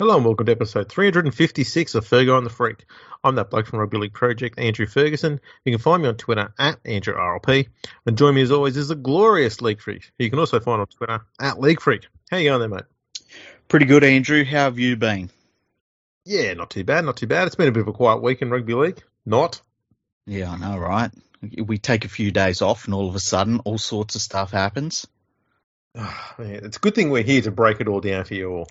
Hello and welcome to episode 356 of Fergo and the Freak. I'm that bloke from Rugby League Project, Andrew Ferguson. You can find me on Twitter at AndrewRLP. And join me as always is the glorious League Freak. You can also find on Twitter at League Freak. How you going there, mate? Pretty good, Andrew. How have you been? Yeah, not too bad, not too bad. It's been a bit of a quiet week in Rugby League. Not. Yeah, I know, right? We take a few days off and all of a sudden all sorts of stuff happens. Ah, man, it's a good thing we're here to break it all down for you all.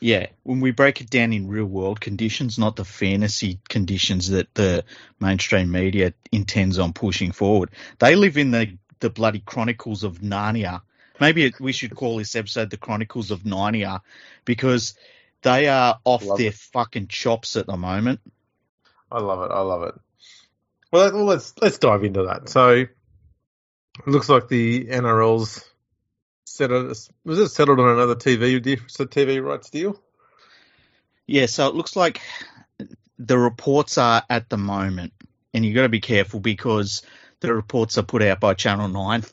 Yeah, when we break it down in real world conditions, not the fantasy conditions that the mainstream media intends on pushing forward. They live in the, the bloody chronicles of Narnia. Maybe it, we should call this episode the Chronicles of Narnia because they are off Love their it. fucking chops at the moment. I love it. I love it. Well, let's let's dive into that. So, it looks like the NRL's settled. Was it settled on another TV TV rights deal? Yeah, so it looks like the reports are at the moment, and you've got to be careful because the reports are put out by Channel Nine.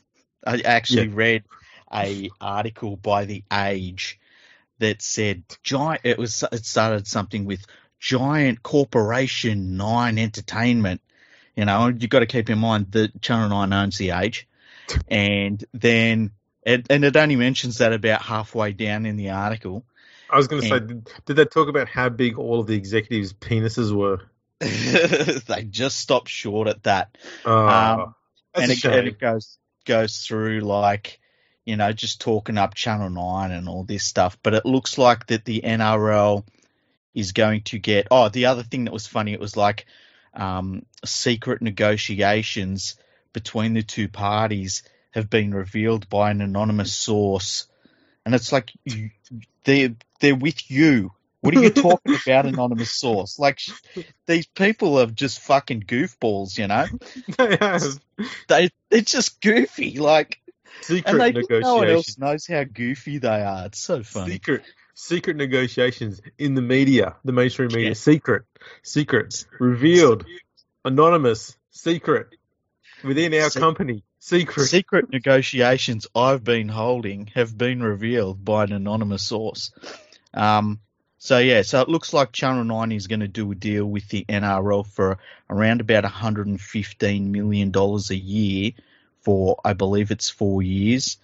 I actually read a article by The Age that said giant. It was it started something with giant corporation Nine Entertainment. You know, you've got to keep in mind that Channel Nine owns The Age, and then it, and it only mentions that about halfway down in the article. I was going to say, did, did they talk about how big all of the executives' penises were? they just stopped short at that. Oh, Um, and it, and it goes goes through like you know just talking up Channel Nine and all this stuff. But it looks like that the NRL is going to get. Oh, the other thing that was funny, it was like um, secret negotiations between the two parties have been revealed by an anonymous source, and it's like you, they they're with you. What are you talking about, anonymous source? Like sh- these people are just fucking goofballs, you know they have they they're just goofy, like, secret and they think no one negotiations. else knows how goofy they are. It's so funny. Secret, secret negotiations in the media, the mainstream media. Yeah. Secret, secrets revealed, anonymous, secret within our Se- company. Secret. Secret negotiations I've been holding have been revealed by an anonymous source. Um, so yeah, so it looks like Channel Nine is going to do a deal with the NRL for around about 115 million dollars a year for, I believe it's four years.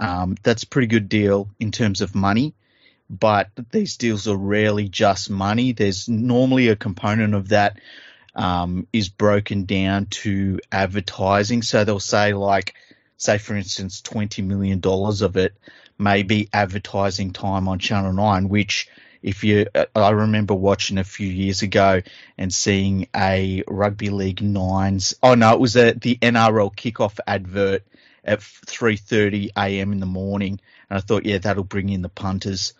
Um, that's a pretty good deal in terms of money. but these deals are rarely just money. There's normally a component of that um, is broken down to advertising. So they'll say like, say for instance, twenty million dollars of it may be advertising time on Channel Nine, which if you, I remember watching a few years ago and seeing a rugby league nines. Oh no, it was a, the NRL kickoff advert at 3:30 a.m. in the morning, and I thought, yeah, that'll bring in the punters.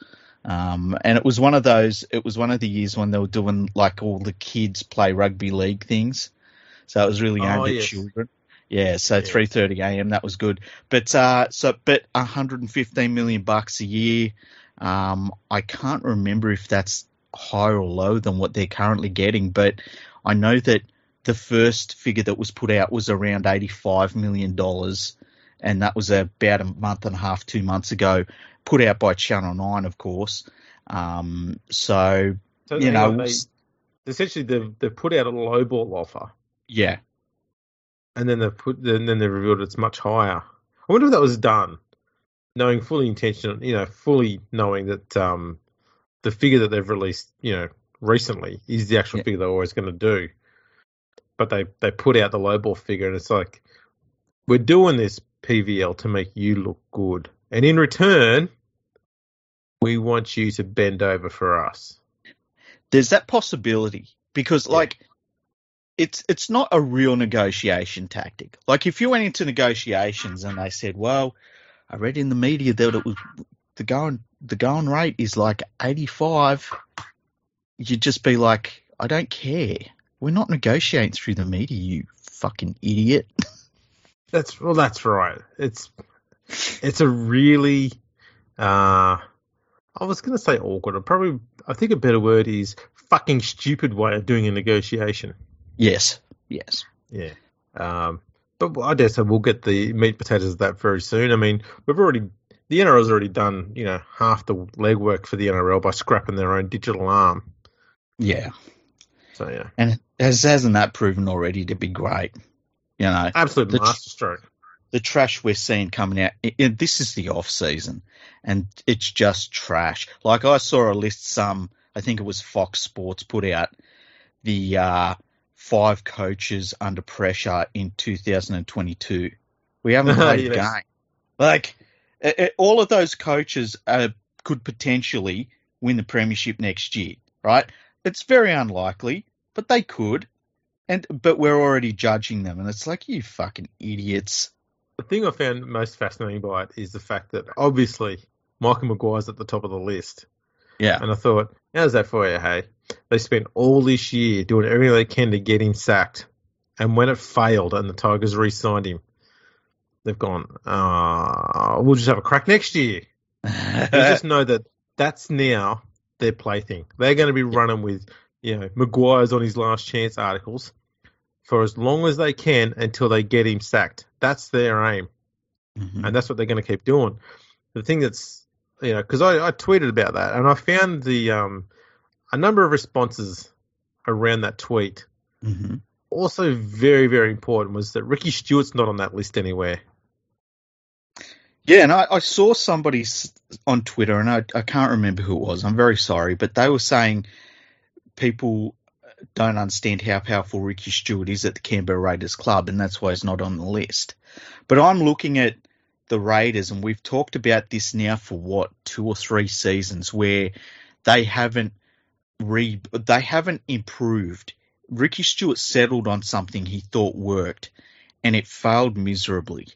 Um, and it was one of those. It was one of the years when they were doing like all the kids play rugby league things, so it was really aimed Oh, at yes. children. Yeah, so Yeah. 3:30 a.m. that was good. But uh, so but 115 million bucks a year. Um, I can't remember if that's higher or low than what they're currently getting, but I know that the first figure that was put out was around 85 million dollars, and that was about a month and a half, two months ago, put out by Channel Nine, of course. Um, so So you know, they, essentially they've they've put out a lowball offer, yeah, and then they've put and then they've revealed it's much higher. I wonder if that was done, knowing fully intentional, you know, fully knowing that um, the figure that they've released, you know, recently is the actual Yeah. figure they're always going to do. But they they put out the lowball figure, and it's like we're doing this PVL to make you look good, and in return, we want you to bend over for us. there's that possibility because Yeah. like it's it's not a real negotiation tactic. Like if you went into negotiations and they said, "Well, I read in the media that it was the going the going rate is like 85," you'd just be like, "I don't care. We're not negotiating through the media, you fucking idiot." That's well, that's right. It's it's a really uh I was gonna say awkward. or Probably I think a better word is fucking stupid way of doing a negotiation. Yes. Yes. Yeah. Um but I dare say we'll get the meat and potatoes of that very soon. I mean, we've already the NRL's already done, you know, half the legwork for the NRL by scrapping their own digital arm. Yeah. So yeah, And has, hasn't that proven already to be great? You know, absolute The masterstroke. the trash we're seeing coming out. i- i- this is the off season, and it's just trash. Like I saw a list. Some I think it was Fox Sports put out the uh, five coaches under pressure in 2022. We haven't played a Yes. game. Like i- i- all of those coaches uh, could potentially win the premiership next year, right? It's very unlikely, but they could. And but we're already judging them, and it's like you fucking idiots. The thing I found most fascinating by it is the fact that obviously Michael Maguire's at the top of the list. Yeah. And I thought, how's that for you, hey? They spent all this year doing everything they can to get him sacked. And when it failed and the Tigers re signed him, they've gone, uh, we'll just have a crack next year. You just know that that's now their plaything. They're going to be running with, you know, Maguire's on his last chance articles for as long as they can until they get him sacked. That's their aim Mhm. and that's what they're going to keep doing. The thing that's you know because I, I tweeted about that and I found the um a number of responses around that tweet. Mhm. Also, very very important was that Ricky Stuart's not on that list anywhere. Yeah, and I, I saw somebody on Twitter, and I, I can't remember who it was. I'm very sorry, but they were saying people don't understand how powerful Ricky Stuart is at the Canberra Raiders club, and that's why he's not on the list. But I'm looking at the Raiders, and we've talked about this now for what two or three seasons, where they haven't re they haven't improved. Ricky Stuart settled on something he thought worked, and it failed miserably.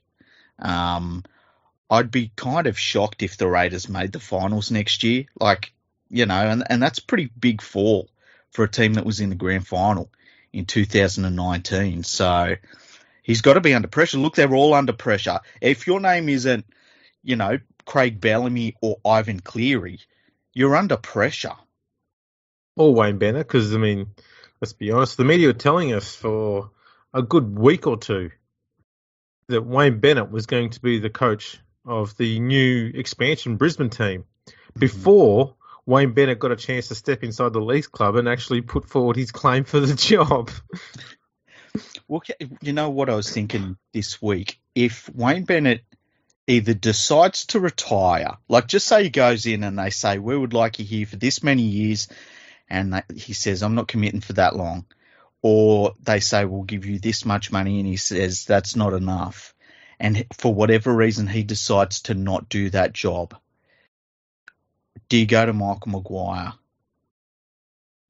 Um, I'd be kind of shocked if the Raiders made the finals next year. Like, you know, and, and that's pretty big fall for a team that was in the grand final in 2019. So he's got to be under pressure. Look, they're all under pressure. If your name isn't, you know, Craig Bellamy or Ivan Cleary, you're under pressure. Or Wayne Bennett, because I mean, let's be honest, the media were telling us for a good week or two that Wayne Bennett was going to be the coach of the new expansion Brisbane team mm-hmm. before Wayne Bennett got a chance to step inside the Leafs club and actually put forward his claim for the job. Well, you know what I was thinking this week? If Wayne Bennett either decides to retire, like just say he goes in and they say, we would like you here for this many years, and he says, I'm not committing for that long, or they say, we'll give you this much money, and he says, that's not enough. And for whatever reason, he decides to not do that job. Do you go to Michael Maguire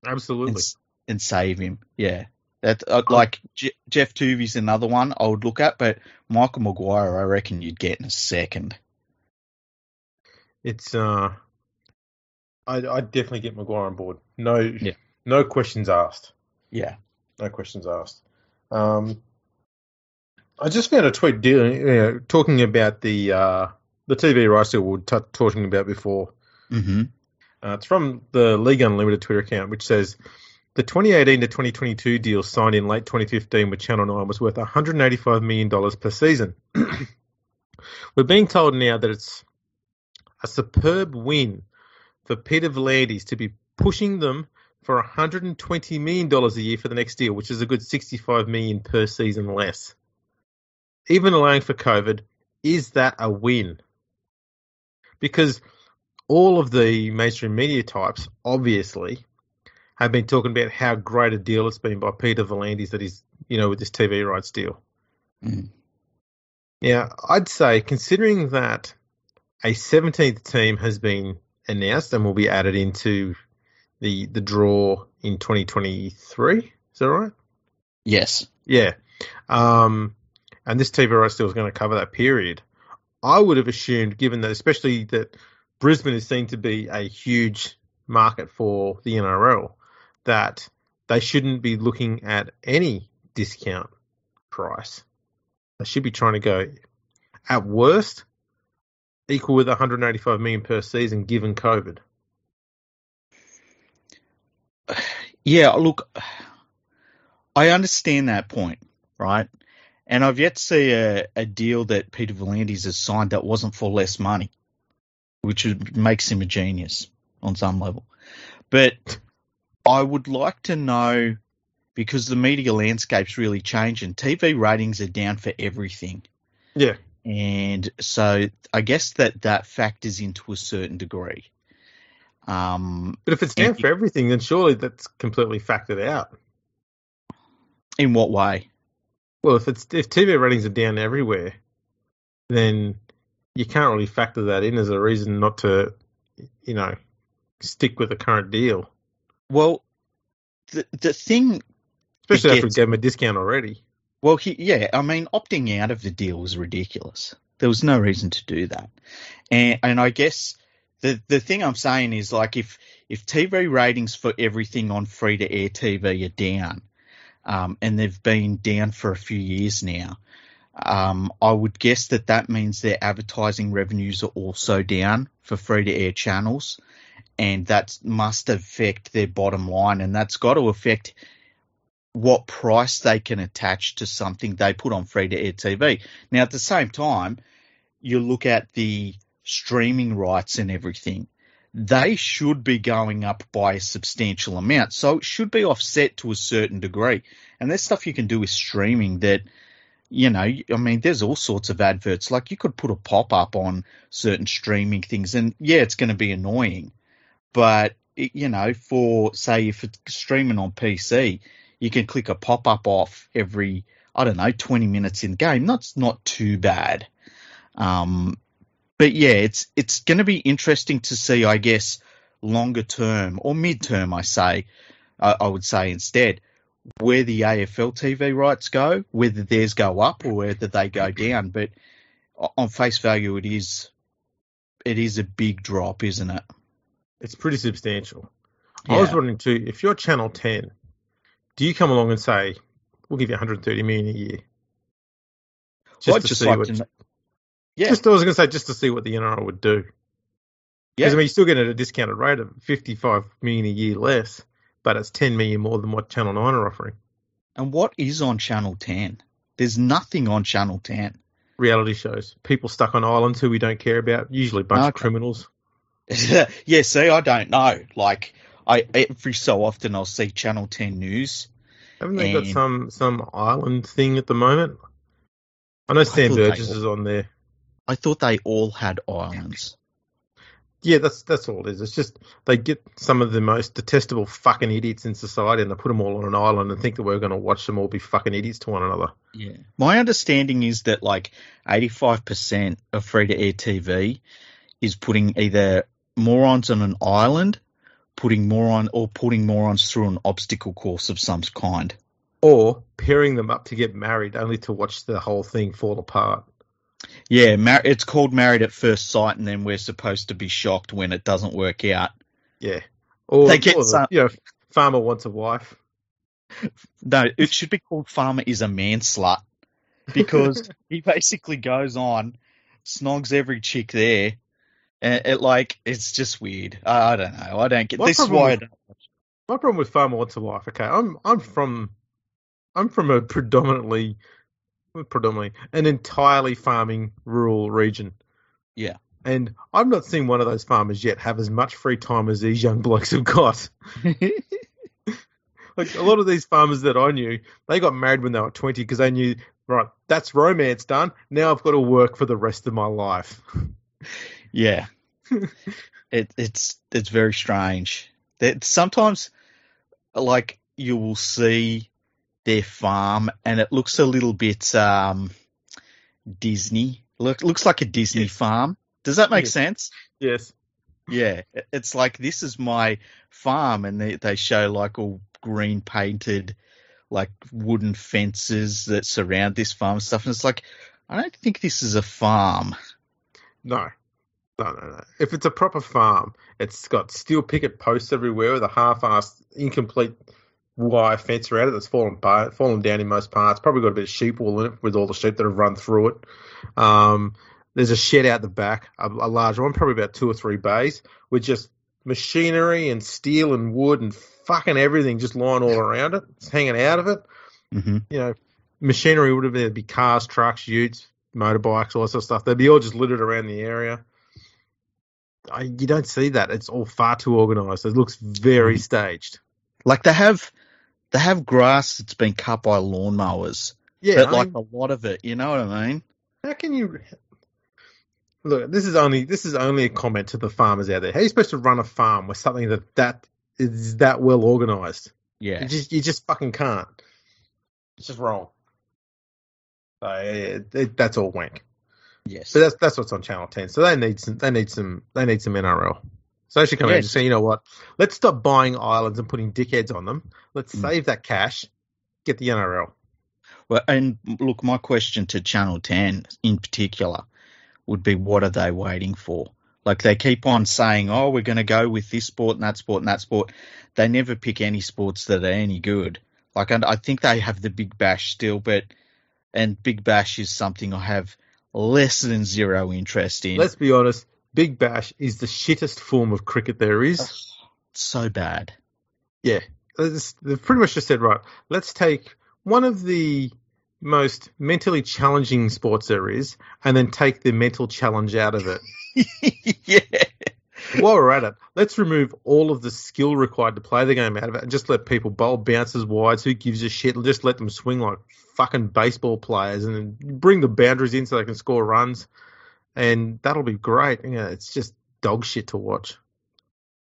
Absolutely. s- and save him? Yeah. That uh, like J- Jeff Tuvey's another one I would look at, but Michael Maguire, I reckon you'd get in a second. It's uh, I I definitely get Maguire on board. No, Yeah. no questions asked. Yeah. No questions asked. Um, I just found a tweet dealing, you know, talking about the uh, the TV rights deal we were t- talking about before. Mm-hmm. Uh, it's from the League Unlimited Twitter account, which says the 2018 to 2022 deal signed in late 2015 with Channel 9 was worth 185 million dollars per season. We're being told now that it's a superb win for Peter V'landys to be pushing them for 120 million dollars a year for the next deal, which is a good 65 million per season less. Even allowing for COVID, is that a win? Because all of the mainstream media types, obviously, have been talking about how great a deal it's been by Peter V'landys that he's, you know, with this TV rights deal. Mm. Yeah, I'd say considering that a 17th team has been announced and will be added into the the draw in 2023. Is that right? Yes. Yeah. Um, and this TV rights deal is going to cover that period. I would have assumed, given that, especially that Brisbane is seen to be a huge market for the NRL, that they shouldn't be looking at any discount price. They should be trying to go, at worst, equal with 185 million per season, given COVID. Yeah, look, I understand that point, right? And I've yet to see a, a deal that Peter V'landys has signed that wasn't for less money. Which makes him a genius on some level. But I would like to know because the media landscape's really changing. TV ratings are down for everything. Yeah. And so I guess that that factors into a certain degree. Um, But if it's down for everything, then surely that's completely factored out. in what way? Well, if it's if TV ratings are down everywhere, then you can't really factor that in as a reason not to, you know, stick with the current deal. Well, the the thing Especially after we gave them a discount already. Well, he, yeah, I mean, opting out of the deal was ridiculous. There was no reason to do that, and and I guess the the thing I'm saying is like if if TV ratings for everything on free to air TV are down, um, and they've been down for a few years now, um, I would guess that that means their advertising revenues are also down for free to air channels, and that must affect their bottom line, and that's got to affect what price they can attach to something they put on free to air TV. Now, at the same time, you look at the streaming rights and everything, they should be going up by a substantial amount. So it should be offset to a certain degree. And there's stuff you can do with streaming that, you know, I mean, there's all sorts of adverts. Like you could put a pop up on certain streaming things, and yeah, it's going to be annoying. But, it, you know, for say if it's streaming on PC, you can click a pop up off every I don't know twenty minutes in game. That's not too bad. Um, but yeah, it's it's going to be interesting to see, I guess, longer term or mid term. I say, I, I would say instead, where the AFL TV rights go, whether theirs go up or whether they go down. But on face value, it is it is a big drop, isn't it? It's pretty substantial. I was wondering too, if you're Channel 10, do you come along and say, we'll give you 130 million a year? Just Well, to just see like what, to Yeah. just I was going to say, just to see what the NRL would do. Yeah. Because I mean, you're still getting at a discounted rate of 55 million a year less, but it's 10 million more than what Channel 9 are offering. And what is on Channel 10? There's nothing on Channel 10. Reality shows, people stuck on islands who we don't care about, usually a bunch of criminals. yeah, see, I don't know. Like, I every so often I'll see Channel 10 news. Haven't they got some some island thing at the moment? I know Sam thought they Burgess all- is on there. I thought they all had islands. Yeah, that's that's all it is. It's just they get some of the most detestable fucking idiots in society and they put them all on an island and think that we're going to watch them all be fucking idiots to one another. Yeah. My understanding is that like 85% of free to air TV is putting either morons on an island, putting moron or putting morons through an obstacle course of some kind. Or pairing them up to get married only to watch the whole thing fall apart. Yeah, mar- it's called Married at First Sight, and then we're supposed to be shocked when it doesn't work out. Yeah. Or, They get or the- some- you know, farmer wants a wife. No, it should be called Farmer is a man slut because he basically goes on, snogs every chick there, and it like it's just weird. I, I don't know. I don't get My this. Is why I with-. My problem with farmer wants a wife. Okay, I'm I'm from I'm from a predominantly predominantly an entirely farming rural region. Yeah. And I've not seen one of those farmers yet have as much free time as these young blokes have got. Like a lot of these farmers that I knew, they got married when they were 20 because they knew, right, that's romance done. Now I've got to work for the rest of my life. yeah, it, it's it's very strange. That sometimes, like you will see their farm, and it looks a little bit um, Disney. Look, looks like a Disney Yes. farm. Does that make Yes. sense? Yes. Yeah, it's like this is my farm, and they they show like all green painted, like wooden fences that surround this farm and stuff. And it's like, I don't think this is a farm. No. No, no, no. If it's a proper farm, it's got steel picket posts everywhere with a half-assed, incomplete wire fence around it that's fallen apart, fallen down in most parts. Probably got a bit of sheep wool in it with all the sheep that have run through it. Um, there's a shed out the back, a, a large one, probably about two or three bays, with just machinery and steel and wood and fucking everything just lying all around it. It's hanging out of it. hmm You know, machinery would have there'd be cars, trucks, utes, motorbikes, all that sort of stuff. They'd be all just littered around the area. I, you don't see that. It's all far too organised. It looks very Mhm. staged. Like they have they have grass that's been cut by lawnmowers, Yeah, but like a lot of it. You know what I mean? how can you look? This is only this is only a comment to the farmers out there. How are you supposed to run a farm with something that that is that well organised? Yeah. You just you just fucking can't. It's just wrong. So, it, it, that's all wank. Yes. But that's that's what's on Channel Ten. So they need some they need some they need some NRL. So they should come out and Yes. say, you know what? Let's stop buying islands and putting dickheads on them. Let's Mm. save that cash, get the NRL. Well, and look, my question to Channel 10 in particular would be what are they waiting for? Like they keep on saying, oh, we're going to go with this sport and that sport and that sport. They never pick any sports that are any good. Like I think they have the Big Bash still, but and Big Bash is something I have less than zero interest in. Let's be honest. Big Bash is the shittest form of cricket there is. so bad. Yeah, uh, they've pretty much just said right. Let's take one of the most mentally challenging sports there is, and then take the mental challenge out of it. yeah. While we're at it, let's remove all of the skill required to play the game out of it, and just let people bowl bounces wides. Who gives a shit? Just let them swing like fucking baseball players, and then bring the boundaries in so they can score runs, and that'll be great. You know, it's just dog shit to watch.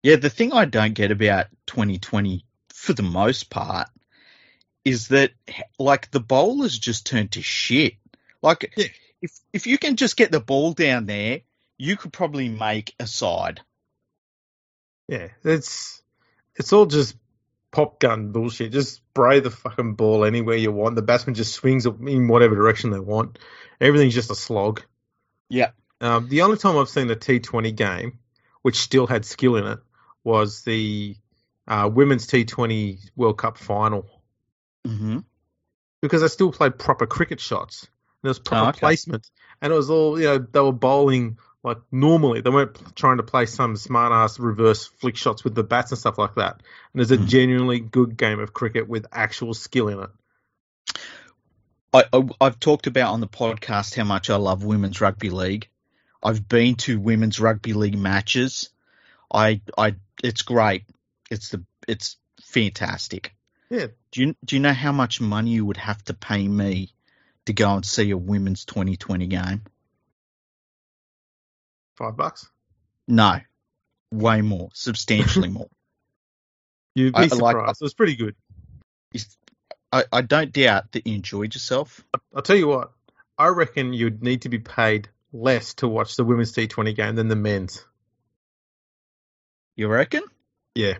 Yeah, the thing I don't get about 2020 for the most part is that like the bowlers just turned to shit. Like Yeah. if if you can just get the ball down there, you could probably make a side. Yeah, it's it's all just pop gun bullshit. Just spray the fucking ball anywhere you want. The batsman just swings it in whatever direction they want. Everything's just a slog. Yeah. Um, the only time I've seen a T20 game which still had skill in it was the uh, women's T20 World Cup final hmm because they still played proper cricket shots. And there was proper Oh, okay. placement, and it was all you know. They were bowling like normally. They weren't trying to play some smart ass reverse flick shots with the bats and stuff like that. And there's a Mhm. genuinely good game of cricket with actual skill in it. I, I I've talked about on the podcast how much I love women's rugby league. I've been to women's rugby league matches. I I it's great. It's the it's fantastic. Yeah, Do you do you know how much money you would have to pay me to go and see a women's 2020 game? five bucks. No, way more, substantially more. You'd be I surprised. like- it was pretty good. I, I don't doubt that you enjoyed yourself. I'll tell you what. I reckon you'd need to be paid less to watch the women's T20 game than the men's. You reckon? Yeah,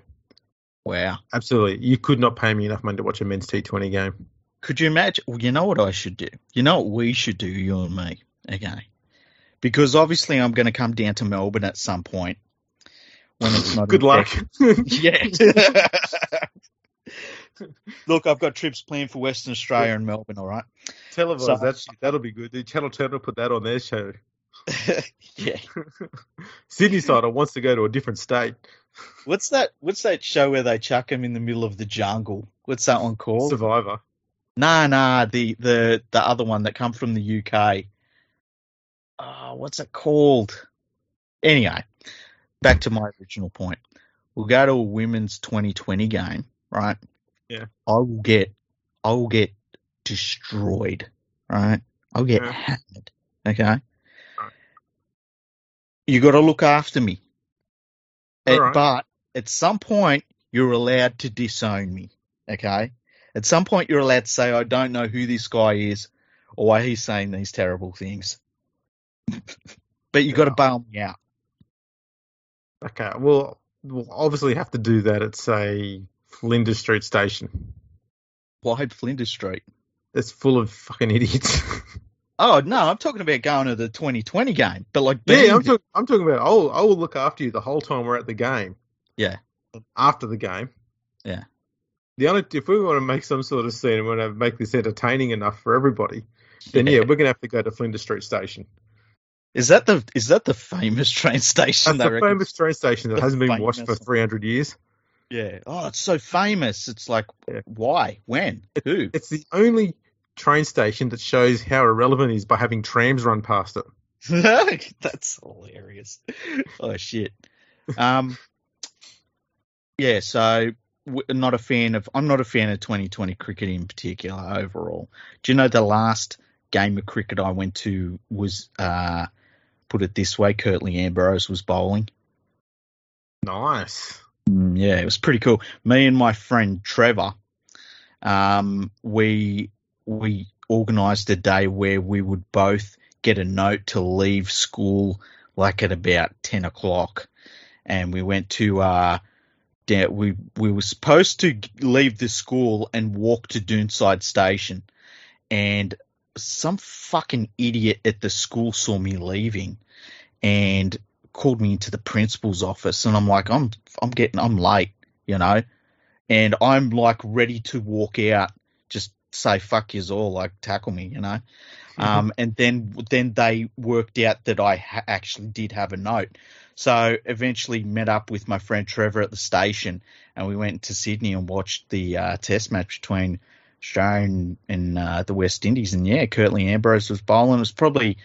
Wow. absolutely. You could not pay me enough money to watch a men's T20 game. Could you imagine? Well, you know what I should do? You know what we should do, you and me? Okay. Because obviously I'm going to come down to Melbourne at some point when it's not. Good luck. Yeah. Look, I've got trips planned for Western Australia and Melbourne, all right? Televise So- oh, that shit. That'll be good. The Channel 10 will put that on their show. yeah. Sydney Sider wants to go to a different state. What's that? What's that show where they chuck him in the middle of the jungle? What's that one called? Survivor. Nah, nah, the the the other one that come from the UK. Oh, ah, what's it called? Anyway, back to my original point. We'll go to a women's 2020 game, right? Yeah. I will get, I will get destroyed, right? I'll get Yeah. hammered. Okay. You got to look after me. Uh, right. But at some point, you're allowed to disown me. Okay. At some point, you're allowed to say, I don't know who this guy is or why he's saying these terrible things. but you got to bail me out. Okay, well, we'll obviously have to do that at, say, Flinders Street Station. Why Flinders Street? That's full of fucking idiots. Oh, no, I'm talking about going to the 2020 game. But like, yeah, I'm, talk- I'm talking about, I'll, I will look after you the whole time we're at the game. Yeah. After the game. Yeah. The only, if we want to make some sort of scene and want to make this entertaining enough for everybody, then yeah, we're going to have to go to Flinders Street Station. Is that the is that the famous train station? That's the reckon? famous train station that The hasn't been washed for 300 years. Yeah. Oh, it's so famous. It's like, Yeah. why? When? Who? It's the only train station that shows how irrelevant it is by having trams run past it. That's hilarious. Oh shit. Um, yeah. So not a fan of. I'm not a fan of 2020 cricket in particular overall. Do you know the last game of cricket I went to was uh, put it this way, Curtly Ambrose was bowling. Nice. Mm, yeah, it was pretty cool. Me and my friend Trevor, um, we we organised a day where we would both get a note to leave school like at about ten o'clock, and we went to uh, we we were supposed to leave the school and walk to Doonside Station, and some fucking idiot at the school saw me leaving, and called me into the principal's office, and I'm like, I'm I'm getting I'm late, you know, and I'm like ready to walk out, just say fuck yous all, like tackle me, you know. Um, and then then they worked out that I ha- actually did have a note. So eventually met up with my friend Trevor at the station, and we went to Sydney and watched the uh, Test match between Australia and, and uh, the West Indies. And yeah, Curtly Ambrose was bowling. It was probably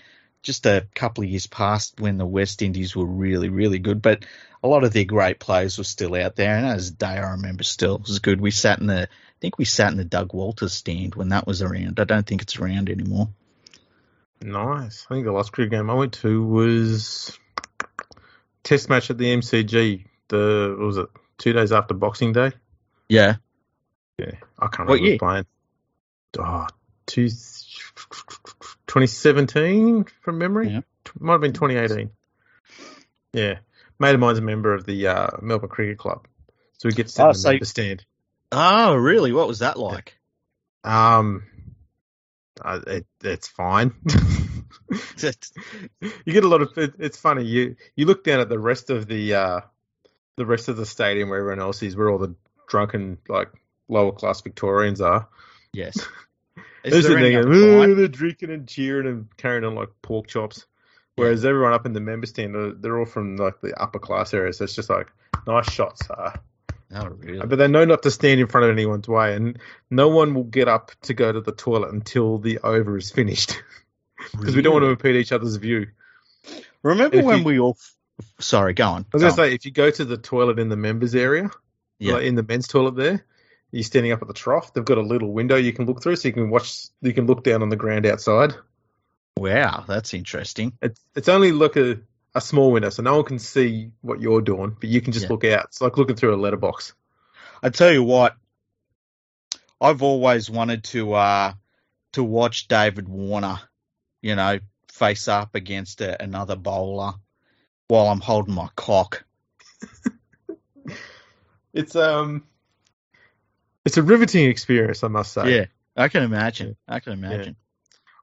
just a couple of years past when the West Indies were really, really good, but a lot of their great players were still out there. And as a day, I remember still it was good. We sat in the, I think we sat in the Doug Walters stand when that was around. I don't think it's around anymore. Nice. I think the last cricket game I went to was test match at the MCG. The what was it two days after Boxing Day? Yeah. Yeah, I can't What remember year? playing. Oh, two, 2017 from memory. Yeah. Might have been 2018. Yeah, mate of mine's a member of the uh, Melbourne Cricket Club, so we get to Oh, so- stand. Oh, really? What was that like? Um, uh, it, it's fine. you get a lot of. It, it's funny. You you look down at the rest of the uh, the rest of the stadium where everyone else is, where all the drunken like lower class Victorians are. yes. They're Is there sitting any there other going, "Ooh," they're drinking and cheering and carrying on like pork chops. Whereas everyone up in the member stand, they're, they're all from like the upper class areas. So it's just like nice shots. Uh, Oh, really? but they know not to stand in front of anyone's way, and no one will get up to go to the toilet until the over is finished, because we don't want to impede each other's view. Remember if when you- we all? Sorry, go on. I was Go gonna on. say, if you go to the toilet in the members area, Yeah. like in the men's toilet there, you're standing up at the trough. They've got a little window you can look through, so you can watch. You can look down on the ground outside. Wow, that's interesting. It's it's only like a, a small window, so no one can see what you're doing, but you can just Yeah. look out. It's like looking through a letterbox. I tell you what, I've always wanted to uh to watch David Warner, you know, face up against a, another bowler while I'm holding my cock. It's um, it's a riveting experience, I must say. Yeah, I can imagine. I can imagine.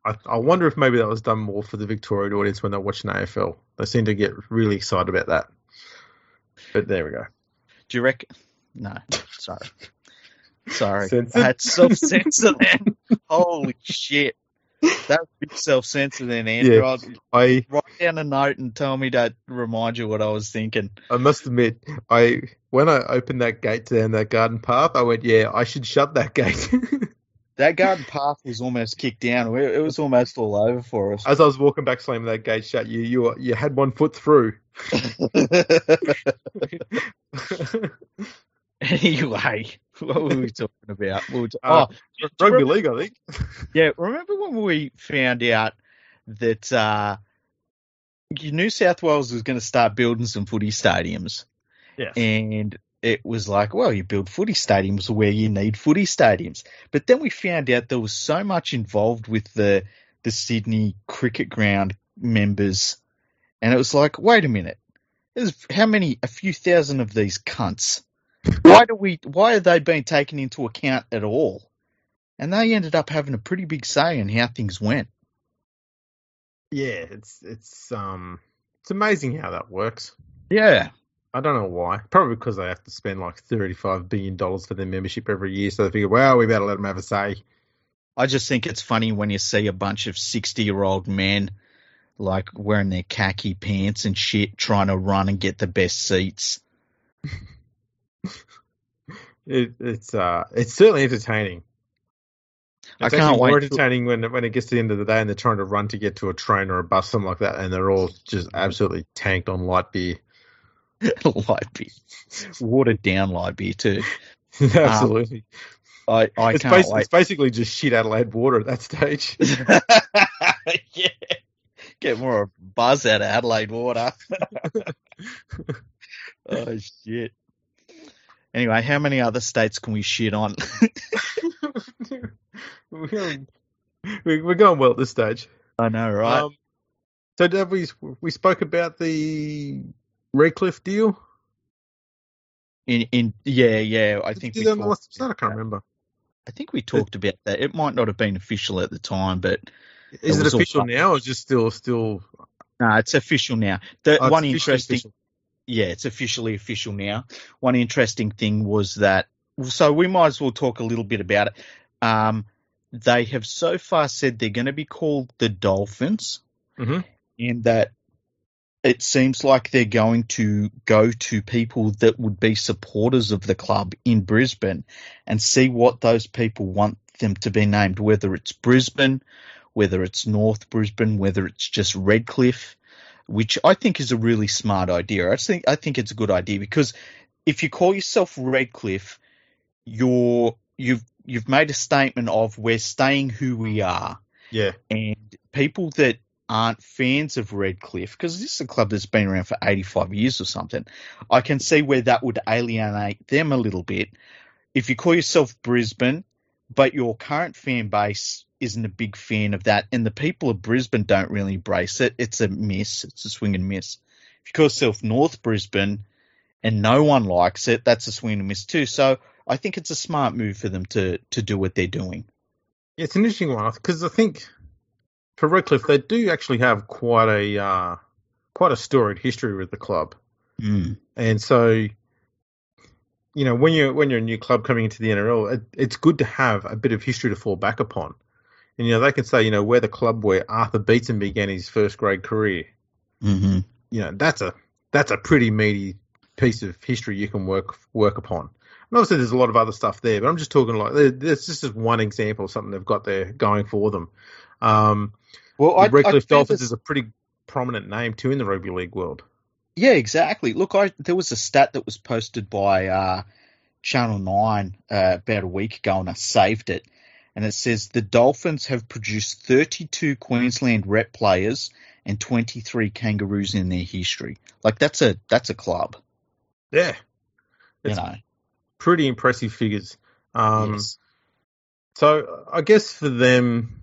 I, I wonder if maybe that was done more for the Victorian audience when they're watching AFL. They seem to get really excited about that. But there we go. Do you reckon? No, sorry, sorry. Censored? I had self censor then. Holy shit, that was self censor then, Andrew. Yeah. I write down a note and tell me to remind you what I was thinking. I must admit, I when I opened that gate down that garden path, I went, yeah, I should shut that gate. That garden path was almost kicked down. It it was almost all over for us. As I was walking back, slamming that gate shut, you you you had one foot through. anyway, what were we talking about? We were Uh, oh, Rugby league, I think. yeah. Remember when we found out that uh, New South Wales was going to start building some footy stadiums? Yes. And it was like, well, you build footy stadiums where you need footy stadiums. But then we found out there was so much involved with the the Sydney cricket ground members, and it was like, wait a minute, there's how many? A few thousand of these cunts. Why do we? Why are they being taken into account at all? And they ended up having a pretty big say in how things went. Yeah, it's it's um it's amazing how that works. Yeah, I don't know why. Probably because they have to spend like thirty-five billion dollars for their membership every year, so they figure, well, we better let them have a say. I just think it's funny when you see a bunch of 60 year old men like wearing their khaki pants and shit trying to run and get the best seats. It, it's uh, it's certainly entertaining. I It's can't actually more wait. to- entertaining when when it gets to the end of the day and they're trying to run to get to a train or a bus, something like that, and they're all just absolutely tanked on light beer. light beer, watered down light beer too. absolutely, I, I it's, can't basi- wait. it's basically just shit Adelaide water at that stage. yeah, get more of a buzz out of Adelaide water. oh shit. Anyway, how many other states can we shit on? we're, going, we- we're going well at this stage. I know, right? Um, so Dave, we we spoke about the Redcliffe deal. in in yeah, yeah. I think Did we that on the talked last episode? I can't remember. I think we talked about that. It might not have been official at the time, but Is It it all official now, or is it still still? no, it's official now. The oh, one interesting official. Yeah, it's officially official now. One interesting thing was that, so we might as well talk a little bit about it. Um, they have so far said they're going to be called the Dolphins, Mhm. and that it seems like they're going to go to people that would be supporters of the club in Brisbane and see what those people want them to be named, whether it's Brisbane, whether it's North Brisbane, whether it's just Redcliffe which I think is a really smart idea. I think I think it's a good idea because if you call yourself Redcliffe, you're you've you've made a statement of we're staying who we are, Yeah, and people that aren't fans of Redcliffe, because this is a club that's been around for 85 years or something, I can see where that would alienate them a little bit. If you call yourself Brisbane, but your current fan base isn't a big fan of that, and the people of Brisbane don't really embrace it, it's a miss. It's a swing and miss. If you call yourself North Brisbane and no one likes it, that's a swing and miss too. So I think it's a smart move for them to to do what they're doing. Yeah, it's an interesting one because I think for Redcliffe they do actually have quite a uh, quite a storied history with the club, Mm. and so you know when you're when you're a new club coming into the NRL, it, it's good to have a bit of history to fall back upon. And you know they can say you know we're the club where Arthur Beetson began his first grade career. hmm You know that's a that's a pretty meaty piece of history you can work work upon. And obviously there's a lot of other stuff there, but I'm just talking like there- there's just one example of something they've got there going for them. Um, Well, the I, Redcliffe I Dolphins is a pretty prominent name too in the rugby league world. Yeah, exactly. Look, I there was a stat that was posted by uh, Channel Nine uh, about a week ago, and I saved it. And it says the Dolphins have produced 32 Queensland rep players and 23 Kangaroos in their history. Like that's a that's a club, Yeah, you It's know. pretty impressive figures. Um, Yes. So I guess for them,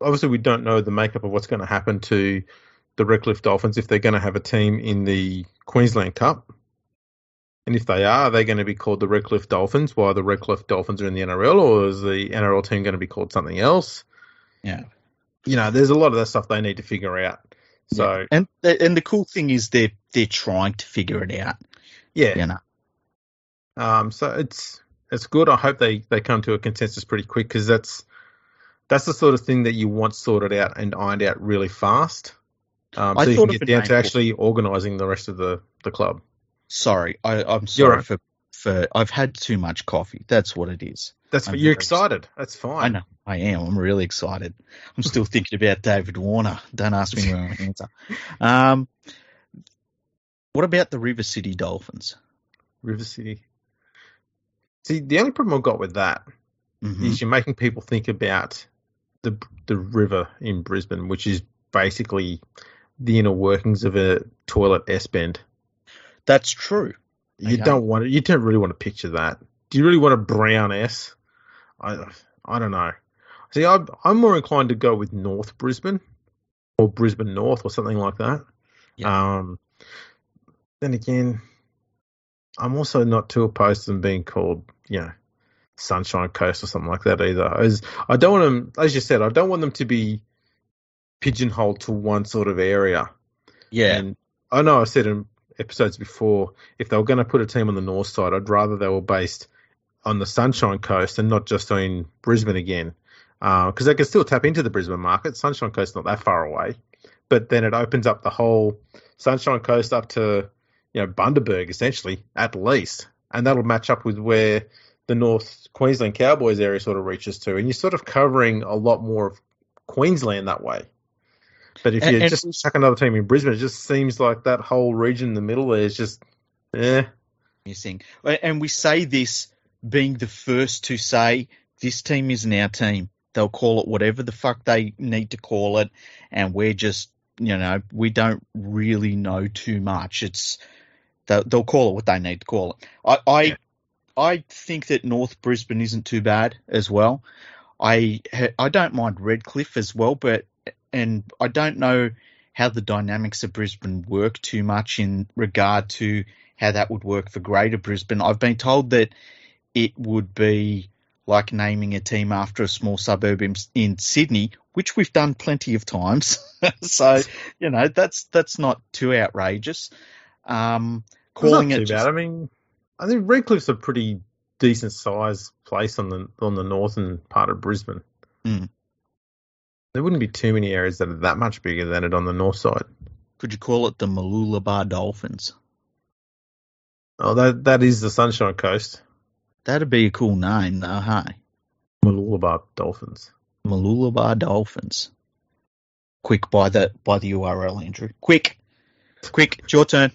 obviously we don't know the makeup of what's going to happen to the Redcliffe Dolphins if they're going to have a team in the Queensland Cup. And if they are, they're going to be called the Redcliffe Dolphins while the Redcliffe Dolphins are in the NRL, or is the NRL team going to be called something else? Yeah. You know, there's a lot of that stuff they need to figure out. So, Yeah. and the, and the cool thing is they're they're trying to figure it out. yeah. You know. Um, so it's it's good. I hope they, they come to a consensus pretty quick because that's that's the sort of thing that you want sorted out and ironed out really fast. Um, I so you thought can get down to actually organising the rest of the, the club. Sorry, I, I'm sorry right. for for I've had too much coffee. That's what it is. That's I'm you're very excited. That's fine. I know. I am. I'm really excited. I'm still thinking about David Warner. Don't ask me where I answer. Um, what about the River City Dolphins? River City. See, the only problem I've got with that Mhm. is you're making people think about the the river in Brisbane, which is basically the inner workings of a toilet S bend. That's true. You Okay. don't want to, you don't really want to picture that. Do you really want a brown S? I I don't know. See, I'm I'm more inclined to go with North Brisbane or Brisbane North or something like that. Um, then again, I'm also not too opposed to them being called, you know, Sunshine Coast or something like that either. As I don't want them, as you said, I don't want them to be pigeonholed to one sort of area. Yeah. And I know I said in episodes before, if they were going to put a team on the north side, I'd rather they were based on the Sunshine Coast and not just in Brisbane again, uh, because they can still tap into the Brisbane market. Sunshine Coast not that far away, but then it opens up the whole Sunshine Coast up to you know Bundaberg essentially at least, and that'll match up with where the North Queensland Cowboys area sort of reaches to, and you're sort of covering a lot more of Queensland that way. But if And- you and- just chuck another team in Brisbane, it just seems like that whole region in the middle there is just, eh. missing. And we say this being the first to say this team isn't our team. They'll call it whatever the fuck they need to call it, and we're just, you know, we don't really know too much. It's they'll, they'll call it what they need to call it. I I, Yeah. I think that North Brisbane isn't too bad as well. I I don't mind Redcliffe as well, but and I don't know how the dynamics of Brisbane work too much in regard to how that would work for Greater Brisbane. I've been told that it would be like naming a team after a small suburb in, in Sydney, which we've done plenty of times. so you know that's that's not too outrageous. Um, calling it just, I mean, I think Redcliffe's a pretty decent sized place on the on the northern part of Brisbane. Mm. There wouldn't be too many areas that are that much bigger than it on the north side. could you call it the Mooloolaba Dolphins? Oh, that that is the Sunshine Coast, That'd be a cool name, though, hey? Mooloolaba Dolphins. Mooloolaba Dolphins. Quick by the by the URL, Andrew. Quick, quick, it's your turn.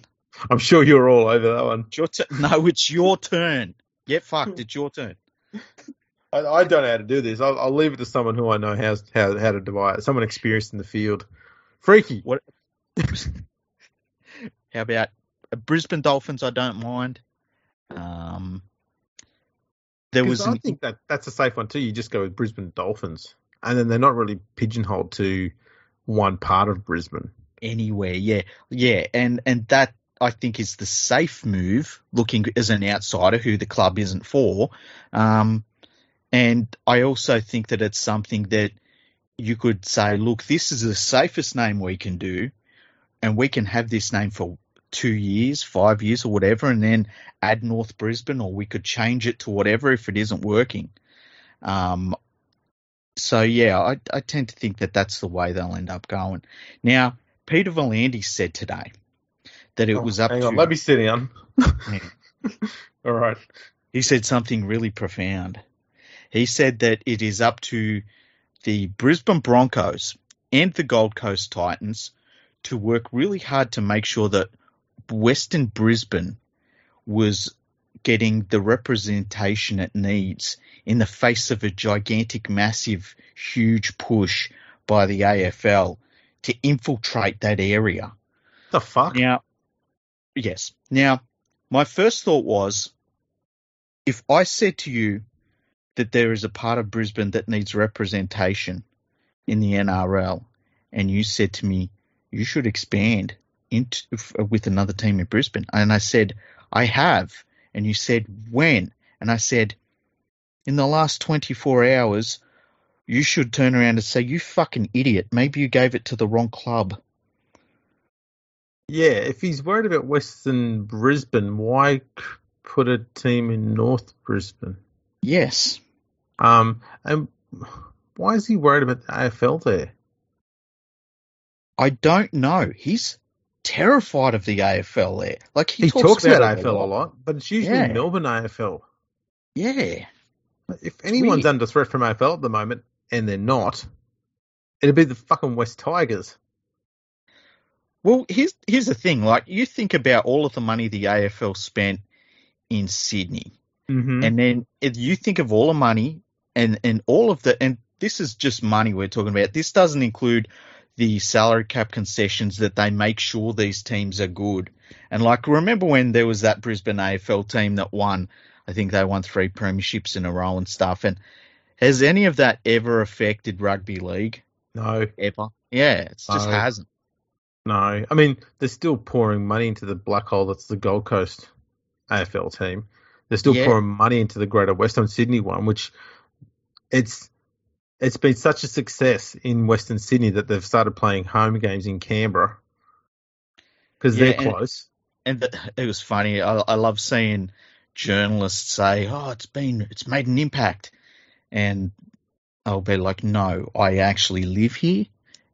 I'm sure you're all over that one. It's your turn. No, it's your turn. Get fucked. It's your turn. I, I don't know how to do this. I'll, I'll leave it to someone who I know has how how to divide it. Someone experienced in the field. Freaky. What? How about uh, Brisbane Dolphins? I don't mind. Um, there was Because I an, think that that's a safe one too. You just go with Brisbane Dolphins, and then they're not really pigeonholed to one part of Brisbane. anywhere. Yeah, yeah, and and that I think is the safe move. Looking as an outsider, who the club isn't for, um, and I also think that it's something that you could say, look, this is the safest name we can do, and we can have this name for two years, five years, or whatever, and then add North Brisbane, or we could change it to whatever if it isn't working. Um, so yeah, I, I tend to think that that's the way they'll end up going. Now, Peter V'landys said today that it Oh, was up hang to. on, let me sit down. Yeah. All right. He said something really profound. He said that it is up to the Brisbane Broncos and the Gold Coast Titans to work really hard to make sure that Western Brisbane was getting the representation it needs in the face of a gigantic, massive, huge push by the AFL to infiltrate that area. The fuck? Now, yes. Now, my first thought was if I said to you that there is a part of Brisbane that needs representation in the NRL, and you said to me, you should expand into, with another team in Brisbane. And I said, I have. And you said, when? And I said, in the last 24 hours, you should turn around and say, you fucking idiot. Maybe you gave it to the wrong club. Yeah, if he's worried about Western Brisbane, why put a team in North Brisbane? Yes. Um, and why is he worried about the AFL there? I don't know. He's terrified of the AFL there. Like he, He, talks, about, it AFL a lot, but it's usually Yeah. Melbourne AFL. Yeah. If anyone's weird. under threat from AFL at the moment, and they're not, it'd be the fucking West Tigers. Well, here's here's the thing. Like you think about all of the money the AFL spent in Sydney, Mm-hmm. and then if you think of all the money and and all of the and this is just money we're talking about. This doesn't include the salary cap concessions that they make sure these teams are good. And like remember when there was that Brisbane AFL team that won? I think they won three premierships in a row and stuff. And has any of that ever affected rugby league? no, Ever? Yeah, it just No. hasn't. no. I mean, they're still pouring money into the black hole that's the Gold Coast AFL team. They're still Yeah. pouring money into the Greater Western Sydney one, which it's it's been such a success in Western Sydney that they've started playing home games in Canberra because Yeah, they're and- close. and th- it was funny. I, I love seeing journalists say, "Oh, it's been, it's made an impact," and I'll be like, "No, I actually live here,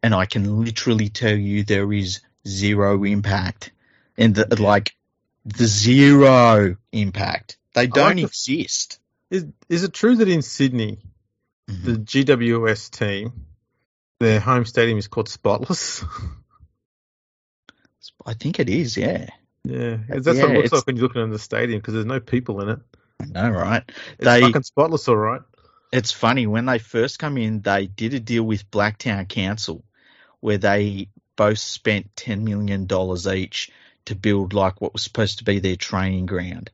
and I can literally tell you there is zero impact, and the, like the zero impact. They don't the- exist." Is is it true that in Sydney, Mhm. the GWS team, their home stadium is called Spotless? I think it is. Yeah, yeah, that's what it looks it's- like when you're looking in the stadium because there's no people in it. I know, right? It's They- fucking spotless, all right. It's funny when they first come in, they did a deal with Blacktown Council where they both spent ten million dollars each to build like what was supposed to be their training ground.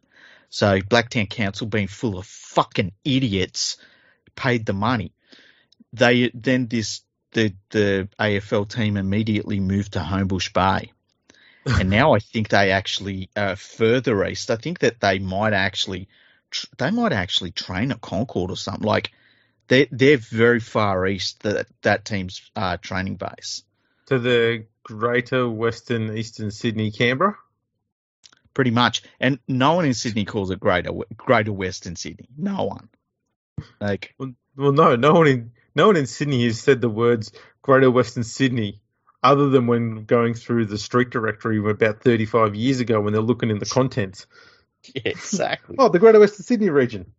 So Blacktown Council, being full of fucking idiots, paid the money. They then this the the AFL team immediately moved to Homebush Bay, and now I think they actually uh, further east. I think that they might actually tr- they might actually train at Concord or something. Like they they're very far east that that team's uh, training base. To the Greater Western Eastern Sydney, Canberra. Pretty much, and no one in Sydney calls it Greater Greater Western Sydney. No one. Like Well, well, no, no one in no one in Sydney has said the words Greater Western Sydney, other than when going through the street directory about 35 years ago when they're looking in the contents. yeah, exactly. Oh, the Greater Western Sydney region.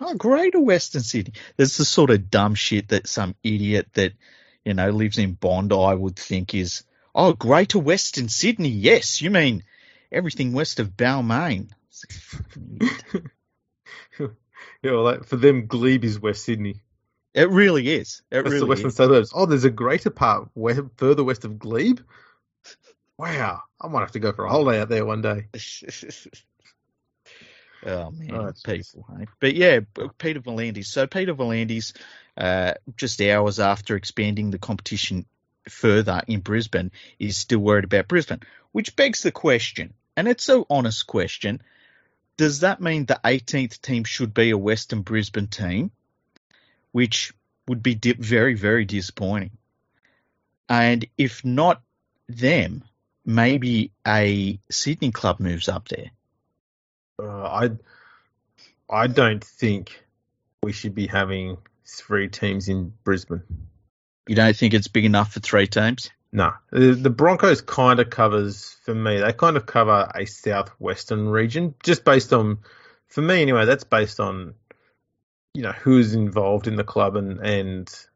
Oh, Greater Western Sydney. That's the sort of dumb shit that some idiot that, you know, lives in Bondi would think is, oh, Greater Western Sydney. Yes, you mean everything west of Balmain. It's like, fucking idiot. Yeah, well, like, for them, Glebe is West Sydney. it really is. It That's the western is. suburbs. Oh, there's a greater part we further west of Glebe. Wow, I might have to go for a holiday out there one day. oh man, Oh, people. eh? But yeah, Peter V'landys. So Peter V'landys, uh, just hours after expanding the competition further in Brisbane, is still worried about Brisbane, which begs the question, and it's an honest question. Does that mean the 18th team should be a Western Brisbane team, which would be very, very disappointing? And if not them, maybe a Sydney club moves up there. Uh, I I don't think we should be having three teams in Brisbane. You don't think it's big enough for three teams? No, the, the Broncos kind of covers for me. They kind of cover a southwestern region, just based on, for me anyway. That's based on, you know, who's involved in the club and and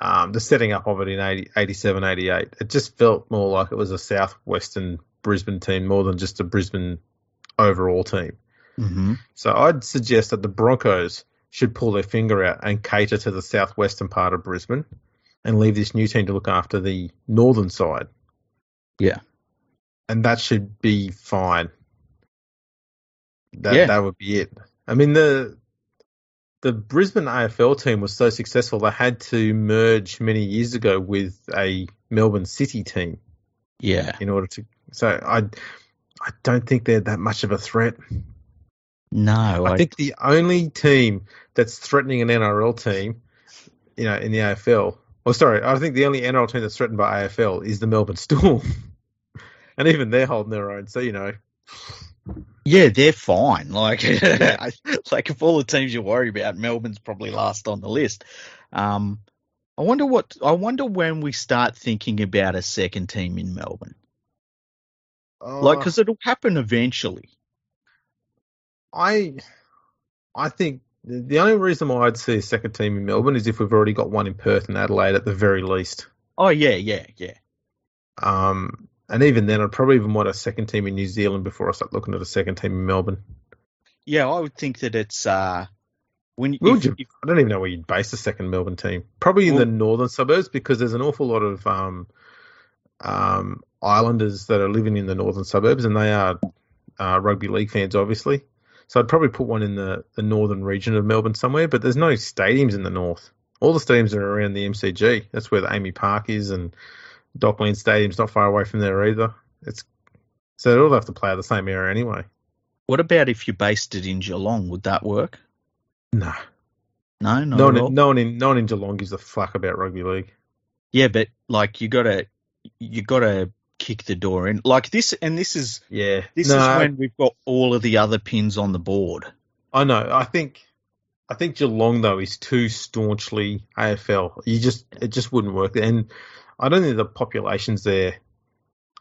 um, the setting up of it in 80, 87, 88. It just felt more like it was a southwestern Brisbane team more than just a Brisbane overall team. Mm-hmm. So I'd suggest that the Broncos should pull their finger out and cater to the southwestern part of Brisbane and leave this new team to look after the northern side. Yeah. And that should be fine. That Yeah. that would be it. I mean the the Brisbane AFL team was so successful they had to merge many years ago with a Melbourne City team Yeah. in order to so I I don't think they're that much of a threat. No, I think the only team that's threatening an NRL team, you know, in the AFL. Well, sorry, I think the only NRL team that's threatened by AFL is the Melbourne Storm, and even they're holding their own. So you know, yeah, they're fine. Like, like if all the teams you worry about, Melbourne's probably last on the list. Um, I wonder what. I wonder when we start thinking about a second team in Melbourne. Like, uh, because it'll happen eventually. I, I think the the only reason why I'd see a second team in Melbourne is if we've already got one in Perth and Adelaide at the very least. Oh yeah, yeah, yeah. Um, and even then, I'd probably even want a second team in New Zealand before I start looking at a second team in Melbourne. Yeah, I would think that it's uh when if, would you, if- I don't even know where you'd base the second Melbourne team. Probably in Well- the northern suburbs because there's an awful lot of um, um, islanders that are living in the northern suburbs, and they are uh, rugby league fans, obviously. So I'd probably put one in the, the northern region of Melbourne somewhere. But there's no stadiums in the north. All the stadiums are around the MCG. That's where the AAMI Park is, and Dockland Stadium's not far away from there either. It's so they all have to play out the same area anyway. what about if you based it in Geelong? Would that work? No, No, not no one, in, no one in no one in Geelong gives a fuck about rugby league. Yeah, but like you gotta you gotta kick the door in. Like this and this is Yeah, this no, is when we've got all of the other pins on the board. I know. I think I think Geelong though is too staunchly AFL. You just it just wouldn't work. And I don't think the population's there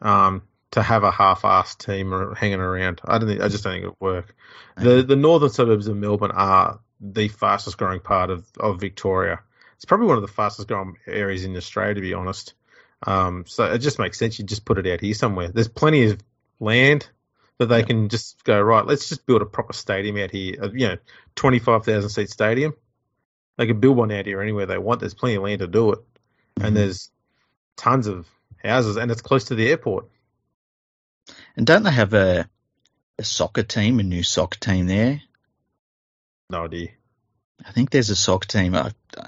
um, to have a half-assed team or hanging around. I don't think. I just don't think it would work. The the northern suburbs of Melbourne are the fastest growing part of, of Victoria. It's probably one of the fastest growing areas in Australia, to be honest. Um, so it just makes sense. You just put it out here somewhere. There's plenty of land that they can just go right. Let's just build a proper stadium out here. uh, You know, twenty five thousand seat stadium. They can build one out here anywhere they want. There's plenty of land to do it, Mhm. and there's tons of houses, and it's close to the airport. And don't they have a a soccer team, a new soccer team there? No idea. I think there's a soccer team. I, I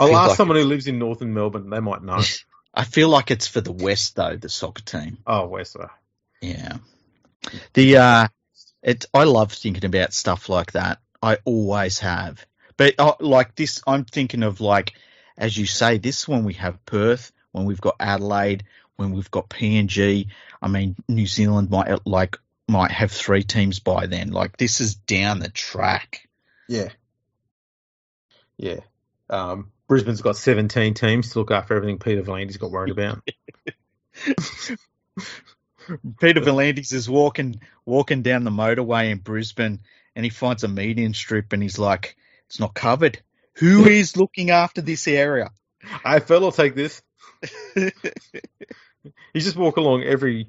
I'll ask like- someone who lives in northern Melbourne. They might know. I feel like it's for the West though, the soccer team. oh, Wester. Yeah. The uh it I love thinking about stuff like that. I always have. But uh, like this I'm thinking of like as you say this when we have Perth, when we've got Adelaide, when we've got PNG. I mean New Zealand might uh, like might have three teams by then. Like this is down the track. Yeah. Yeah. Um, Brisbane's got 17 teams to look after everything Peter V'landys got worried about. Peter V'landys is walking walking down the motorway in Brisbane and he finds a median strip and he's like, It's not covered. Who is looking after this area? AFL will take this. He's just walk along every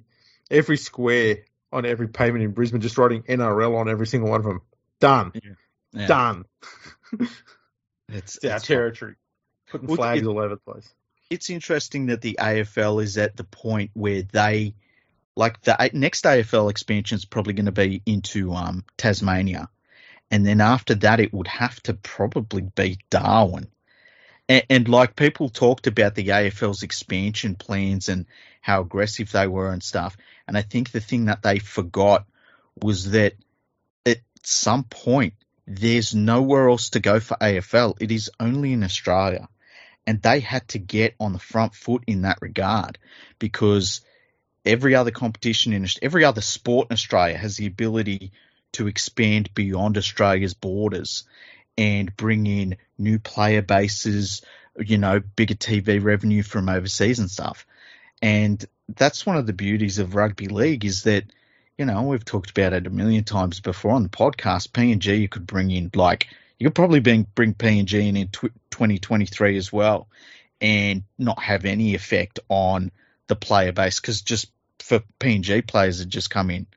every square on every pavement in Brisbane, just writing NRL on every single one of them. Done. Yeah. Done. It's, It's our it's, territory. Putting Well, flags it- all over the place. it's interesting that the AFL is at the point where they, like the next AFL expansion is probably going to be into um, Tasmania, and then after that it would have to probably be Darwin. And, and like people talked about the AFL's expansion plans and how aggressive they were and stuff, and I think the thing that they forgot was that at some point there's nowhere else to go for AFL. It is only in Australia and they had to get on the front foot in that regard because every other competition in every other sport in Australia has the ability to expand beyond Australia's borders and bring in new player bases, you know, bigger TV revenue from overseas and stuff. And that's one of the beauties of rugby league is that, you know, we've talked about it a million times before on the podcast. P and G, you could bring in like you could probably bring bring PNG in in tw- 2023 as well, and not have any effect on the player base because just for PNG players that just come in,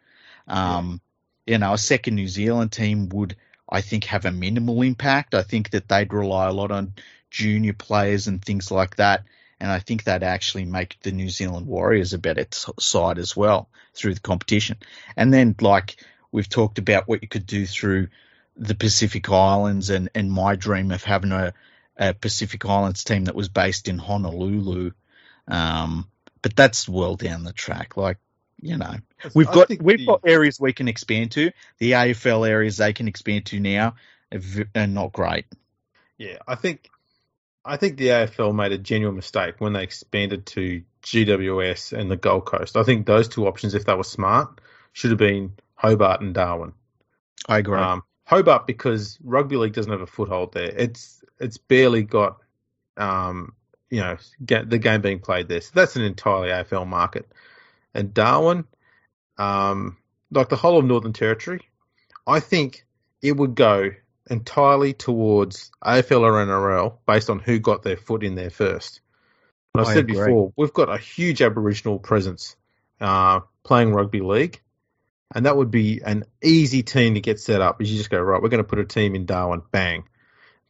um, you know, a second New Zealand team would I think have a minimal impact. I think that they'd rely a lot on junior players and things like that. And I think that actually make the New Zealand Warriors a better t- side as well through the competition. And then, like we've talked about, what you could do through the Pacific Islands and, and my dream of having a, a Pacific Islands team that was based in Honolulu. Um, but that's well down the track. Like, you know, we've I got we've the- got areas we can expand to. The AFL areas they can expand to now are, not great. Yeah, I think I think the AFL made a genuine mistake when they expanded to GWS and the Gold Coast. I think those two options, if they were smart, should have been Hobart and Darwin. I agree. Um, Hobart because rugby league doesn't have a foothold there. It's it's barely got um, you know ga- the game being played there. So that's an entirely AFL market. And Darwin, um, like the whole of Northern Territory, I think it would go entirely towards AFL or NRL based on who got their foot in there first. And I've I said agree. before, we've got a huge Aboriginal presence uh, playing rugby league, and that would be an easy team to get set up. Is you just go right, we're going to put a team in Darwin, bang.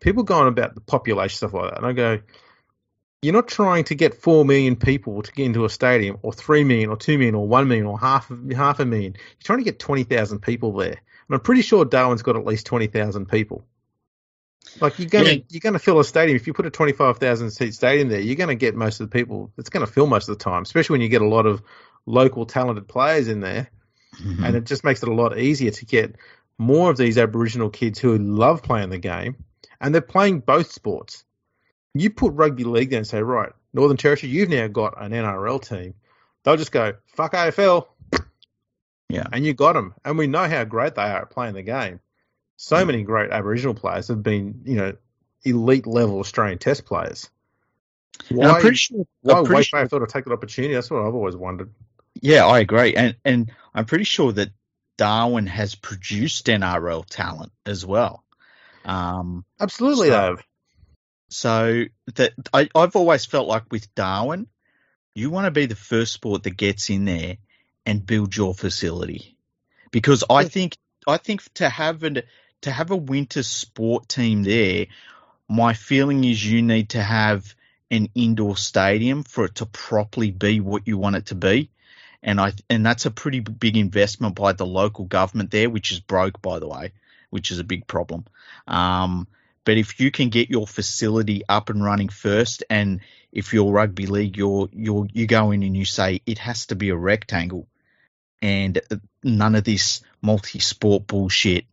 People go on about the population stuff like that, and I go, you're not trying to get four million people to get into a stadium, or three million, or two million, or one million, or half half a million. You're trying to get twenty thousand people there, and I'm pretty sure Darwin's got at least twenty thousand people. Like you're gonna Yeah. you're gonna fill a stadium if you put a twenty five thousand seat stadium there, you're gonna get most of the people. It's gonna fill most of the time, especially when you get a lot of local talented players in there, Mhm. and it just makes it a lot easier to get more of these Aboriginal kids who love playing the game, and they're playing both sports. You put rugby league there and say, right, Northern Territory, you've now got an NRL team. They'll just go, fuck AFL. Yeah. And you got them. And we know how great they are at playing the game. So Yeah. many great Aboriginal players have been, you know, elite level Australian Test players. And Why, I'm pretty sure. why I'm pretty wait sure- for AFL to take that opportunity? That's what I've always wondered. Yeah, I agree, and and I'm pretty sure that Darwin has produced NRL talent as well. Um, Absolutely, So- have. so that I, I've always felt like with Darwin, you want to be the first sport that gets in there and build your facility, because I think I think to have an to have a winter sport team there, my feeling is you need to have an indoor stadium for it to properly be what you want it to be. And I and that's a pretty big investment by the local government there, which is broke by the way, which is a big problem. Um, but if you can get your facility up and running first, and if you're rugby league, you're you're you go in and you say it has to be a rectangle, and none of this multi-sport bullshit.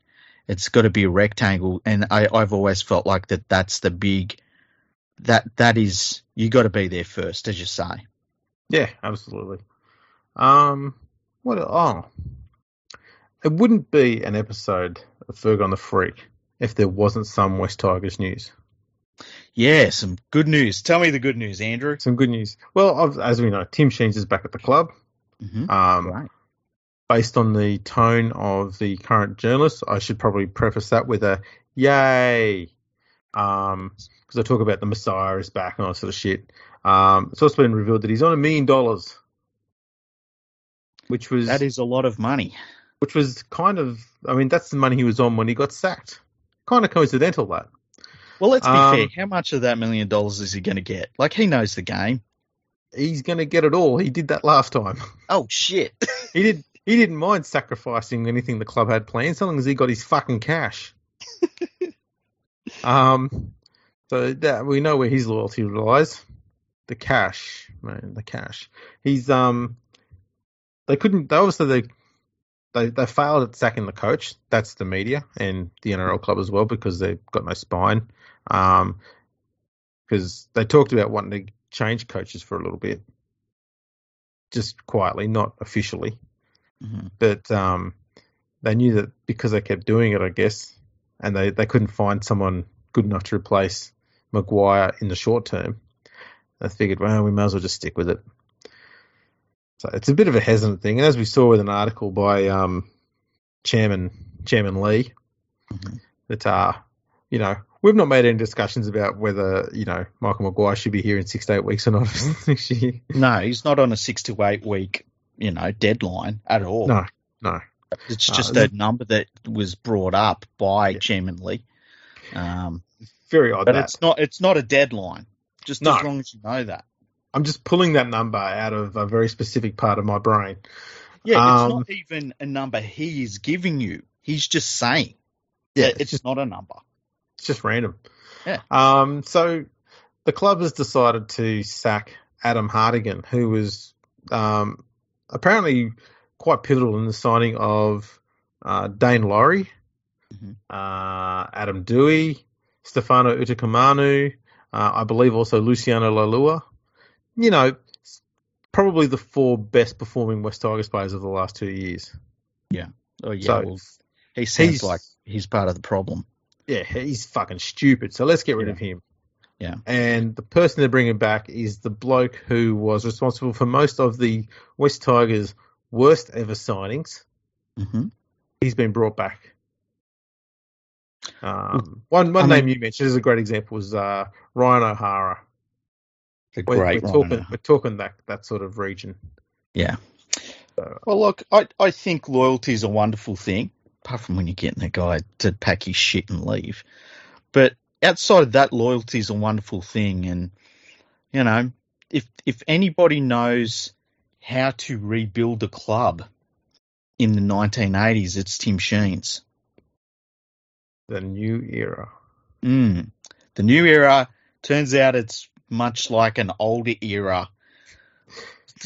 It's got to be a rectangle, and I, I've always felt like that. That's the big that that is you got to be there first, as you say. Yeah, absolutely. Um, what? Oh, it wouldn't be an episode of Fergo and the Freak if there wasn't some West Tigers news. Yeah, some good news. Tell me the good news, Andrew. Some good news. Well, as we know, Tim Sheens is back at the club. Mm-hmm. Um, right. based on the tone of the current journalists, I should probably preface that with a yay. Um, because I talk about the Messiah is back and all that sort of shit. Um, it's also been revealed that he's on a million dollars, which was That is a lot of money. which was kind of, I mean, that's the money he was on when he got sacked. Kind of coincidental that. Well, let's be Um, fair. How much of that million dollars is he going to get? Like he knows the game. He's going to get it all. He did that last time. Oh shit! He did. He didn't mind sacrificing anything the club had planned, so long as he got his fucking cash. um, so that we know where his loyalty lies. The cash, man, the cash. He's um, they couldn't. They obviously they they they failed at sacking the coach. That's the media and the NRL club as well because they've got no spine. Um, because they talked about wanting to change coaches for a little bit, just quietly, not officially Mhm. but um, they knew that because they kept doing it, I guess, and they, they couldn't find someone good enough to replace Maguire in the short term. They figured, well, we might as well just stick with it. So it's a bit of a hesitant thing, and as we saw with an article by um, Chairman Chairman Lee, Mhm. that uh, you know we've not made any discussions about whether you know Michael Maguire should be here in six to eight weeks or not next year. No, he's not on a six to eight week, you know, deadline at all. No, no. it's Uh, just the- a number that was brought up by Yeah. Chairman Lee. Um, Very odd. but that. it's not. It's not a deadline. Just No. as long as you know that. I'm just pulling that number out of a very specific part of my brain. Yeah, it's Um, not even a number he is giving you. He's just saying. Yeah, it's it's just not a number. it's just random. Yeah. Um. So the club has decided to sack Adam Hartigan, who was um apparently quite pivotal in the signing of uh, Daine Laurie, Mhm. uh, Adam Doueihi, Stefano Utoikamanu, uh, I believe also Luciano Leilua. You know, probably the four best performing West Tigers players of the last two years. Yeah. Oh yeah, So, well, he seems he's- like he's part of the problem. yeah, he's fucking stupid. So let's get rid Yeah. of him. Yeah. And the person they're bringing back is the bloke who was responsible for most of the West Tigers' worst ever signings. hmm He's been brought back. Um, one one I name mean- you mentioned is a great example was uh, Ryan O'Hara. The We're, we're talking we're talking that that sort of region. Yeah. So, Well, look, I, I think loyalty is a wonderful thing, apart from when you're getting a guy to pack his shit and leave. But outside of that, loyalty is a wonderful thing. And, you know, if, if anybody knows how to rebuild a club in the 1980s, it's Tim Sheens. the new era. Mm. The new era turns out it's much like an older era.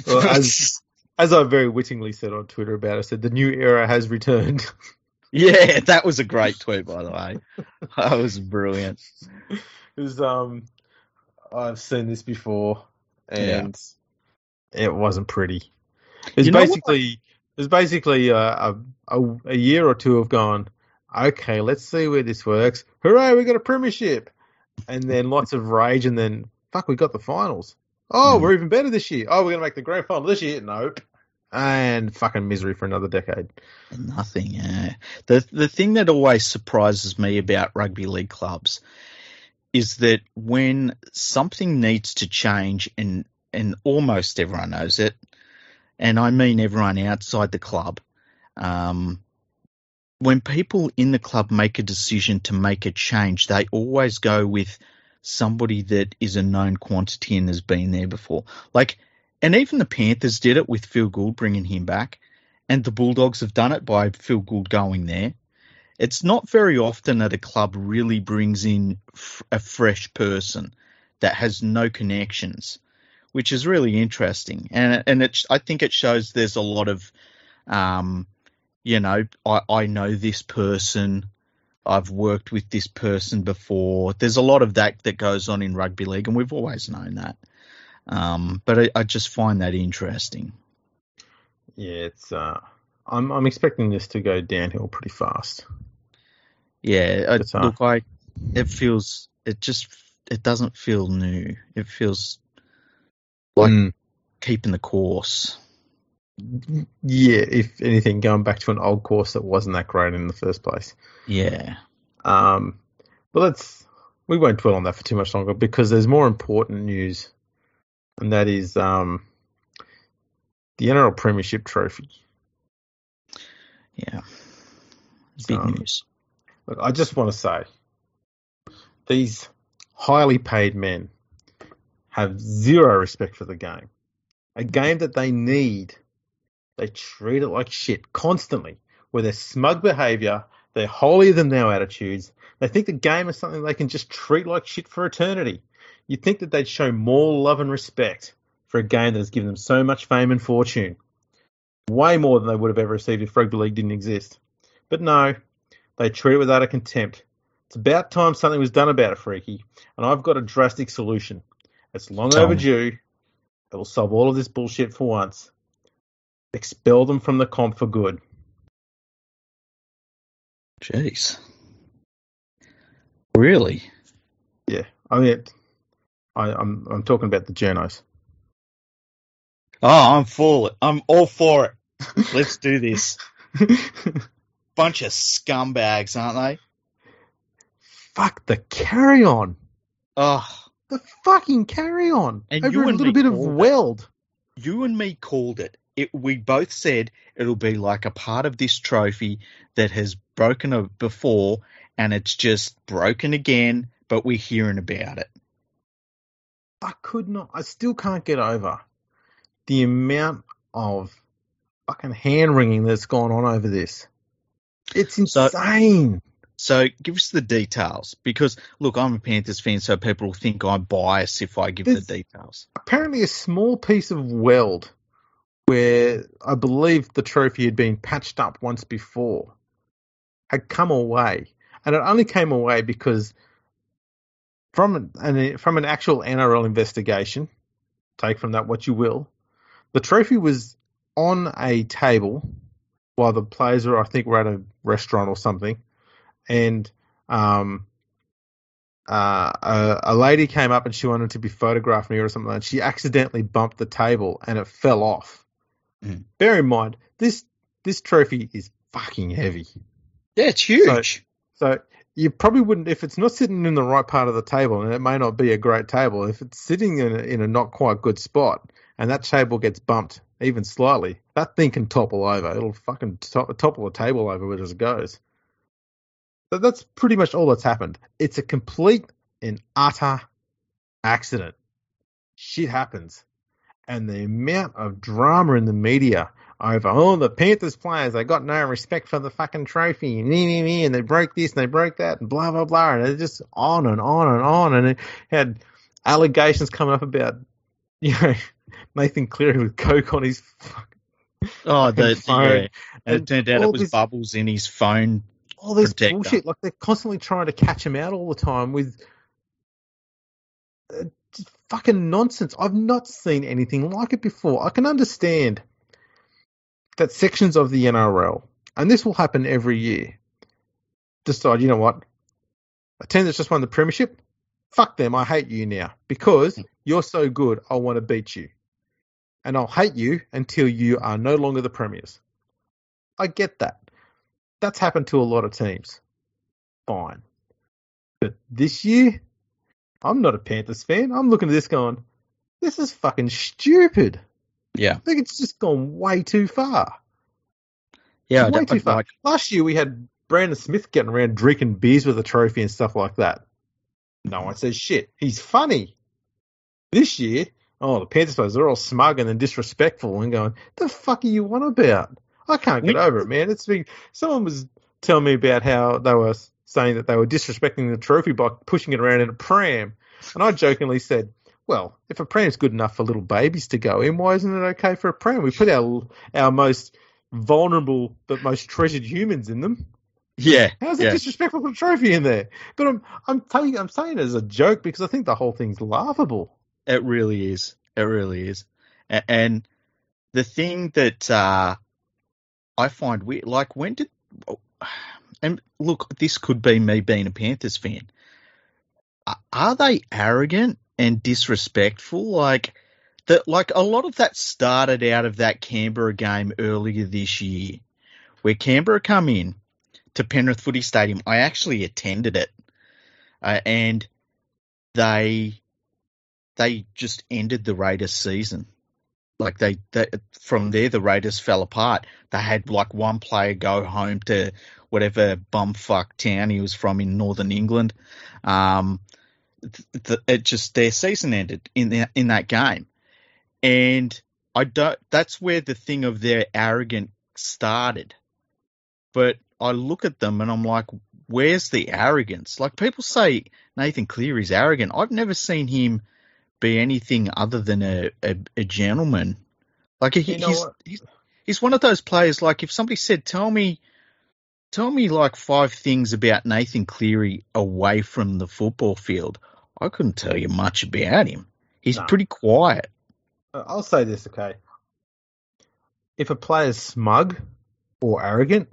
Well, as- As I very wittingly said on Twitter about it, I said the new era has returned. yeah, that was a great tweet, by the way. That was brilliant. Because um, I've seen this before, and it wasn't pretty. It's You know what? basically it's basically a, a a a year or two of gone. Okay, let's see where this works. Hooray, we got a premiership, and then lots of rage, and then fuck, we got the finals. Oh, Mm. we're even better this year. Oh, we're gonna make the grand final this year. Nope. and fucking misery for another decade. Nothing. Yeah. The the thing that always surprises me about rugby league clubs is that when something needs to change, and and almost everyone knows it, and I mean everyone outside the club, um, when people in the club make a decision to make a change, they always go with somebody that is a known quantity and has been there before. Like, and even the Panthers did it with Phil Gould bringing him back, and the Bulldogs have done it by Phil Gould going there. It's not very often that a club really brings in f- a fresh person that has no connections, which is really interesting. And and it, I think it shows there's a lot of, um, you know, I, I know this person. I've worked with this person before. There's a lot of that that goes on in rugby league, and we've always known that. Um, but I, I just find that interesting. Yeah, it's. Uh, I'm I'm expecting this to go downhill pretty fast. Yeah, I, uh, look, I it feels it just it doesn't feel new. It feels like Mm. keeping the course. Yeah, if anything, going back to an old course that wasn't that great in the first place. Yeah, Um, but let's we won't dwell on that for too much longer because there's more important news, and that is um, the NRL Premiership Trophy. yeah, big Um, news. Look, I just want to say these highly paid men have zero respect for the game. A game that they need, they treat it like shit constantly with their smug behavior, their holier than thou attitudes. They think the game is something they can just treat like shit for eternity. You'd think that they'd show more love and respect for a game that has given them so much fame and fortune. Way more than they would have ever received if rugby league didn't exist. But no, they treat it with utter contempt. It's about time something was done about it, Freaky, and I've got a drastic solution. It's long Tell me. overdue. It will solve all of this bullshit for once. Expel them from the comp for good. Jeez, really? Yeah, I mean, I, I'm I'm talking about the journos. Oh, I'm for it. I'm all for it. Let's do this. Bunch of scumbags, aren't they? Fuck the carry on. Oh, The fucking carry on. And Over you a little bit of it. weld. you and me called it. It. We both said it'll be like a part of this trophy that has broken a- before, and it's just broken again. But we're hearing about it. I could not. I still can't get over the amount of fucking hand wringing that's gone on over this. It's So- insane. So give us the details, because look, I'm a Panthers fan, so people will think I'm biased if I give There's- the details. Apparently, a small piece of weld where I believe the trophy had been patched up once before had come away, and it only came away because from an from an actual NRL investigation, take from that what you will, the trophy was on a table while the players were, I think, were at a restaurant or something, and um, uh, a, a lady came up and she wanted to be photographed near or something, and she accidentally bumped the table and it fell off. Mm. Bear in mind, this this trophy is fucking heavy. Yeah, it's huge. So you probably wouldn't if it's not sitting in the right part of the table, and it may not be a great table. If it's sitting in a, in a not quite good spot, and that table gets bumped even slightly, that thing can topple over. It'll fucking to- topple a table over as it goes. So that's pretty much all that's happened. It's a complete and utter accident. Shit happens, and the amount of drama in the media over oh the Panthers players they got no respect for the fucking trophy and and they broke this and they broke that and blah blah blah and it's just on and on and on and it had allegations coming up about you know Nathan Cleary with coke on his fucking oh, the, phone. yeah. And it turned out it was this- bubbles in his phone. all this Protector. bullshit like they're constantly trying to catch him out all the time with uh, fucking nonsense. I've not seen anything like it before. I can understand that sections of the NRL, and this will happen every year, decide, you know what, a team that's just won the premiership, fuck them, I hate you now because hmm. you're so good, I want to beat you. and I'll hate you until you are no longer the premiers. I get that. That's happened to a lot of teams. Fine. But this year, I'm not a Panthers fan. I'm looking at this going, this is fucking stupid. Yeah. I think it's just gone way too far. Yeah, way too far. like, Last year we had Brandon Smith getting around drinking beers with a trophy and stuff like that. No one says shit. He's funny. This year, oh, the Panthers players are all smug and then disrespectful and going, the fuck are you on about? I can't get We- over it, man. It's been, someone was telling me about how they were saying that they were disrespecting the trophy by pushing it around in a pram. And I jokingly said, well, if a pram's good enough for little babies to go in, why isn't it okay for a pram? We put our our most vulnerable but most treasured humans in them. yeah, How's it yeah. disrespectful to put a trophy in there? But I'm I'm telling I'm saying it as a joke because I think the whole thing's laughable. It really is. It really is. And the thing that uh, I find weird, like when did, and look, this could be me being a Panthers fan. Are they arrogant and disrespectful? Like that, like a lot of that started out of that Canberra game earlier this year, where Canberra come in to Penrith Footy Stadium. I actually attended it, uh, and they they just ended the Raiders season. Like they, they, from there, the Raiders fell apart. They had like one player go home to whatever bumfuck town he was from in northern England. Um, th- th- it just their season ended in the, in that game, and I don't. That's where the thing of their arrogant started. But I look at them and I'm like, where's the arrogance? Like people say Nathan Cleary's arrogant. I've never seen him be anything other than a, a, a gentleman. Like he, You know he's, he's he's one of those players. Like if somebody said, "Tell me, tell me like five things about Nathan Cleary away from the football field," I couldn't tell you much about him. He's No. pretty quiet. I'll say this, okay? If a player's smug or arrogant,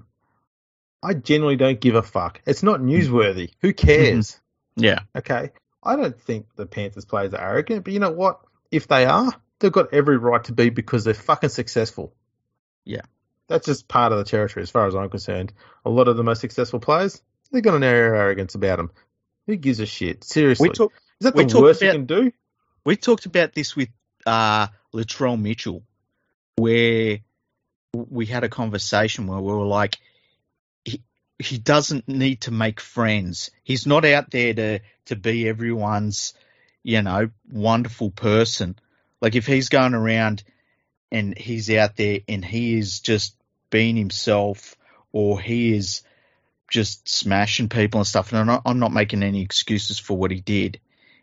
I generally don't give a fuck. It's not newsworthy. Who mm-hmm. cares? Yeah, Okay. I don't think the Panthers players are arrogant, but you know what? If they are, they've got every right to be because they're fucking successful. Yeah. That's just part of the territory as far as I'm concerned. A lot of the most successful players, they've got an air of arrogance about them. Who gives a shit? Seriously. we talk, Is that we the talked worst you about- can do? we talked about this with uh, Latrell Mitchell, where we had a conversation where we were like, he doesn't need to make friends. He's not out there to to be everyone's, you know, wonderful person. Like if he's going around and he's out there and he is just being himself, or he is just smashing people and stuff. And I'm not, I'm not making any excuses for what he did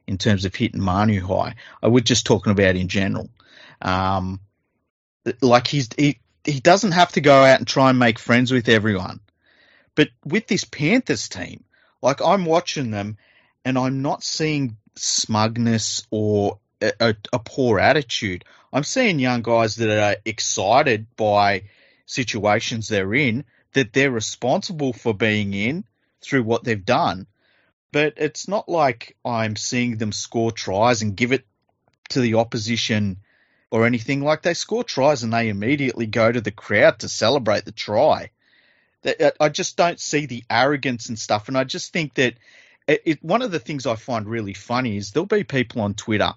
in terms of hitting Manu high. I was just talking about in general. Um, like he's he he doesn't have to go out and try and make friends with everyone. But with this Panthers team, like I'm watching them, and I'm not seeing smugness or a, a, a poor attitude. I'm seeing young guys that are excited by situations they're in, that they're responsible for being in through what they've done. But it's not like I'm seeing them score tries and give it to the opposition or anything. Like they score tries and they immediately go to the crowd to celebrate the try. That uh, I just don't see the arrogance and stuff. And I just think that it, it, one of the things I find really funny is there'll be people on Twitter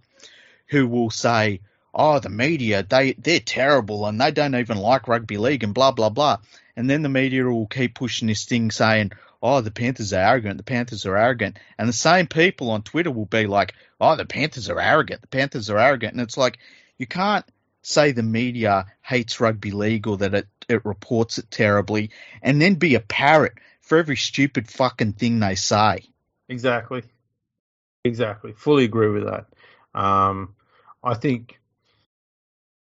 who will say, "Oh, the media they they're terrible and they don't even like rugby league and blah blah blah," and then the media will keep pushing this thing saying, "Oh, the Panthers are arrogant. The Panthers are arrogant," and the same people on Twitter will be like, "Oh, the Panthers are arrogant. The Panthers are arrogant," and it's like you can't say the media hates rugby league or that it, it reports it terribly and then be a parrot for every stupid fucking thing they say. Exactly. Exactly. Fully agree with that. Um, I think,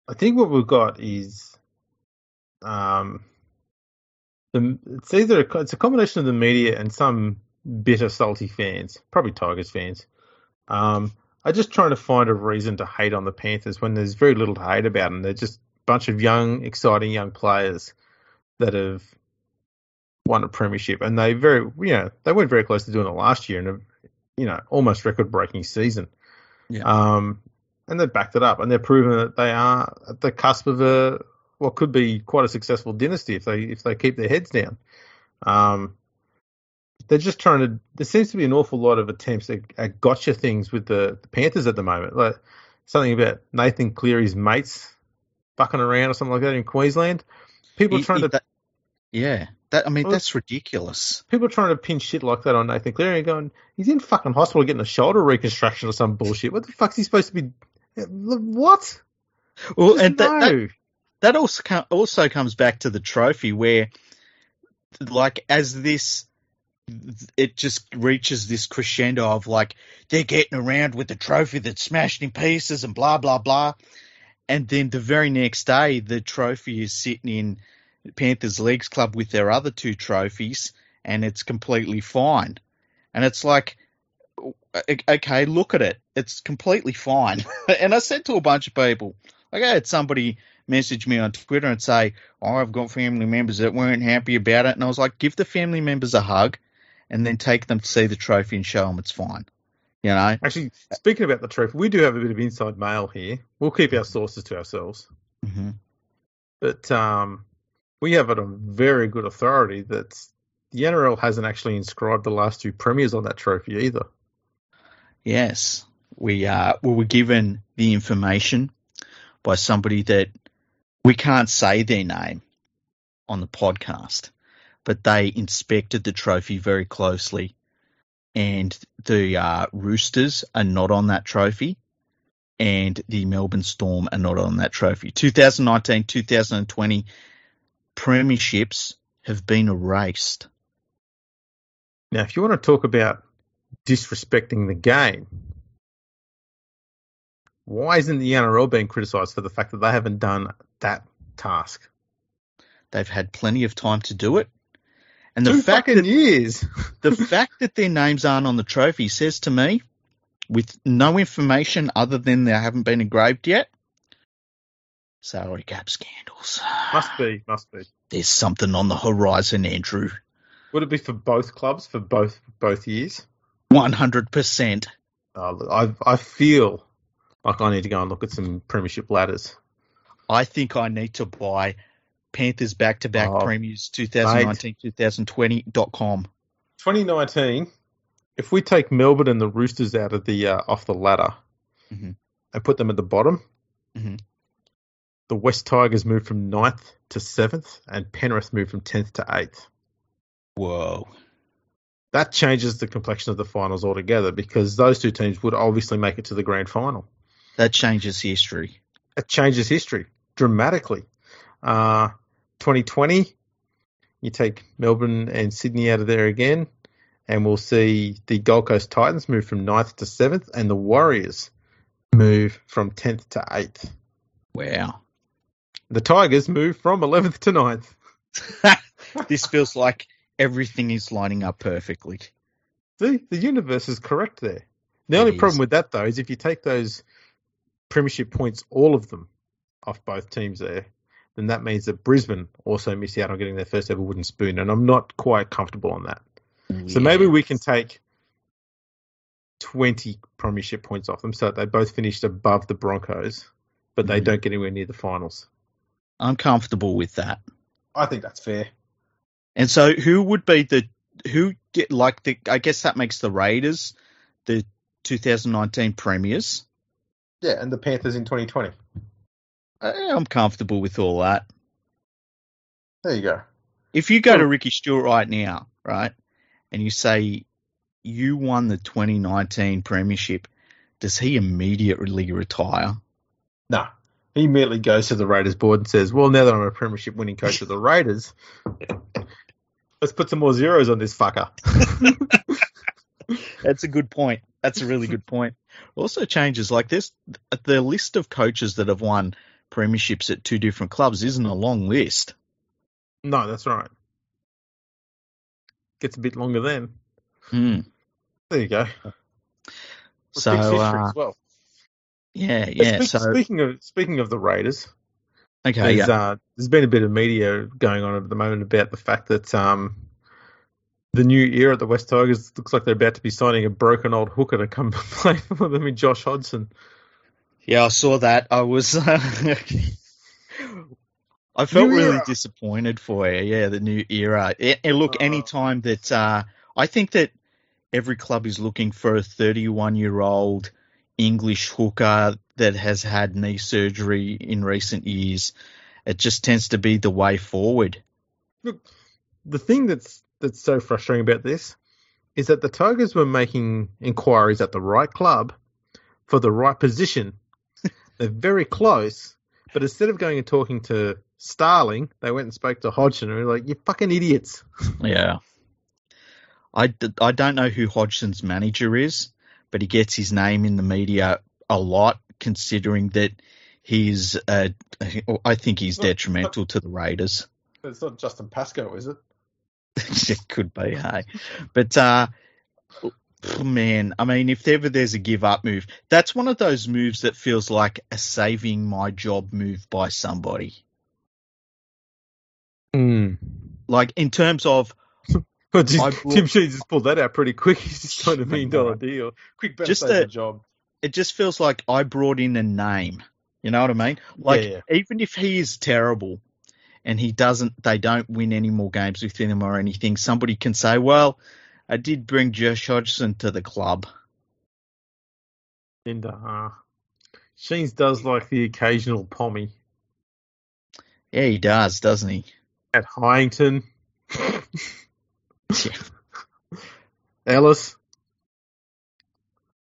I think what we've got is, um, the it's either a, it's a combination of the media and some bitter, salty fans, probably Tigers fans. Um, are just trying to find a reason to hate on the Panthers when there's very little to hate about them. They're just bunch of young, exciting young players that have won a premiership, and they very, you know, they went very close to doing it last year in a, you know, almost record-breaking season. Yeah. Um, and they've backed it up, and they're proving that they are at the cusp of a what could be quite a successful dynasty if they if they keep their heads down. Um, they're just trying to. There seems to be an awful lot of attempts at, at gotcha things with the, the Panthers at the moment. Like something about Nathan Cleary's mates fucking around or something like that in Queensland. People trying to that- yeah, that I mean Well- that's ridiculous. people trying to pin shit like that on Nathan Cleary and going, he's in fucking hospital getting a shoulder reconstruction or some bullshit. What the fuck's he supposed to be? What? Well, and that, that that also also comes back to the trophy where, like, as this, it just reaches this crescendo of like they're getting around with the trophy that's smashed in pieces and blah blah blah, and then the very next day the trophy is sitting in Panthers Leagues Club with their other two trophies, and it's completely fine, and it's like. Okay, look at it. It's completely fine. and I said to a bunch of people, like I had somebody message me on Twitter and say, "Oh, I've got family members that weren't happy about it," and I was like, "Give the family members a hug, and then take them to see the trophy and show them it's fine." You know? Actually, speaking about the trophy, we do have a bit of inside mail here. We'll keep our sources to ourselves. hmm But um, we have it on very good authority that the NRL hasn't actually inscribed the last two premiers on that trophy either. Yes, we uh, we were given the information by somebody that we can't say their name on the podcast, but they inspected the trophy very closely, and the uh, Roosters are not on that trophy, and the Melbourne Storm are not on that trophy. 2019, 2020 premierships have been erased. Now, if you want to talk about disrespecting the game, why isn't the NRL being criticised for the fact that they haven't done that task? They've had plenty of time to do it. And the Two fact that years. the fact that their names aren't on the trophy says to me, with no information other than they haven't been engraved yet, salary cap scandals. must be, must be. There's something on the horizon, Andrew. Would it be for both clubs for both both years? 100%. Uh, I I feel like I need to go and look at some premiership ladders. I think I need to buy Panthers back to back premiers 2019 2020.com. 2019. If we take Melbourne and the Roosters out of the uh, off the ladder Mhm. and put them at the bottom, Mhm. the West Tigers moved from 9th to seventh, and Penrith moved from tenth to eighth. Whoa. That changes the complexion of the finals altogether because those two teams would obviously make it to the grand final. That changes history. it changes history dramatically. Uh, 2020, you take Melbourne and Sydney out of there again, and we'll see the Gold Coast Titans move from 9th to 7th, and the Warriors move from 10th to 8th. Wow. The Tigers move from 11th to 9th. this feels like everything is lining up perfectly. See, the universe is correct there. The It only is. problem with that, though, is if you take those premiership points, all of them, off both teams there, then that means that Brisbane also miss out on getting their first ever wooden spoon, and I'm not quite comfortable on that. So maybe we can take 20 premiership points off them so that they both finished above the Broncos, but they Mhm. don't get anywhere near the finals. I'm comfortable with that. I think that's fair. And so, who would be the who get like the? I guess that makes the Raiders the 2019 premiers. Yeah, and the Panthers in 2020. Uh, I'm comfortable with all that. There you go. If you go to Ricky Stuart right now, right, and you say you won the 2019 premiership, does he immediately retire? No. He immediately goes to the Raiders board and says, Well, now that I'm a premiership winning coach of the Raiders, let's put some more zeros on this fucker. That's a good point. That's a really good point. Also changes like this. The list of coaches that have won premierships at two different clubs isn't a long list. no, that's right. Gets a bit longer then. Hmm. There you go. So Fix history uh, as well. yeah, yeah. Speak- So speaking of speaking of the Raiders, okay, there's, yeah. uh, there's been a bit of media going on at the moment about the fact that um, the new era at the West Tigers looks like they're about to be signing a broken old hooker to come play for them in Josh Hodgson. Yeah, I saw that. I was. I felt New really era. disappointed for you. Yeah, the new era. And and look, Uh. any time that uh, I think that every club is looking for a 31 year old English hooker that has had knee surgery in recent years, it just tends to be the way forward. Look, The thing that's that's so frustrating about this is that the Tigers were making inquiries at the right club for the right position. They're very close, but instead of going and talking to Starling, they went and spoke to Hodgson and were like, "You fucking idiots." Yeah. I, I don't know who Hodgson's manager is, but he gets his name in the media a lot, considering that he's, uh, I think he's detrimental to the Raiders. It's not Justin Pascoe, is it? it could be, hey. But, uh, man, I mean, if ever there's a give up move, that's one of those moves that feels like a saving my job move by somebody. Mm. Like, in terms of, Well, brought- Tim Sheens just pulled that out pretty quick. He's just signed a million dollar deal. Quick, better Just a- job. it just feels like I brought in a name. You know what I mean? Like Yeah, even if he is terrible and he doesn't, they don't win any more games with him or anything. Somebody can say, "Well, I did bring Josh Hodgson to the club." And uh, Sheens does like the occasional pommy Yeah, he does, doesn't he? at Hyington. Yeah, Ellis.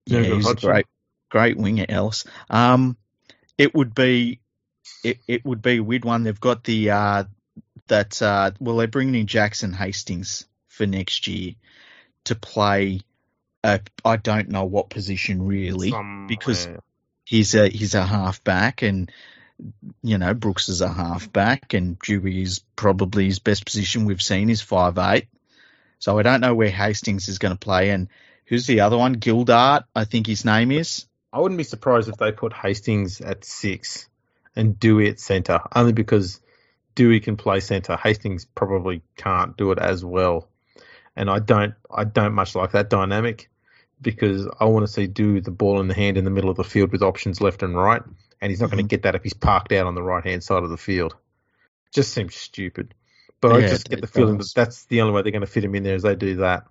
yeah he's a great, great winger, Ellis. Um, it would be, it, it would be a weird one. They've got the uh, that uh, well, they're bringing in Jackson Hastings for next year to play. I don't know what position really. Some- because- he's a he's a halfback, and you know Brooks is a halfback, and Doueihi is probably his best position we've seen is five eight. So I don't know where Hastings is going to play, and who's the other one? Gildart, I think his name is. I wouldn't be surprised if they put Hastings at six and Doueihi at centre, only because Doueihi can play centre. Hastings probably can't do it as well, and I don't. I don't much like that dynamic because I want to see do the ball in the hand in the middle of the field with options left and right, and he's not going to get that if he's parked out on the right hand side of the field. Just seems stupid. But I just get the feeling does. that that's the only way they're going to fit him in there is they do that.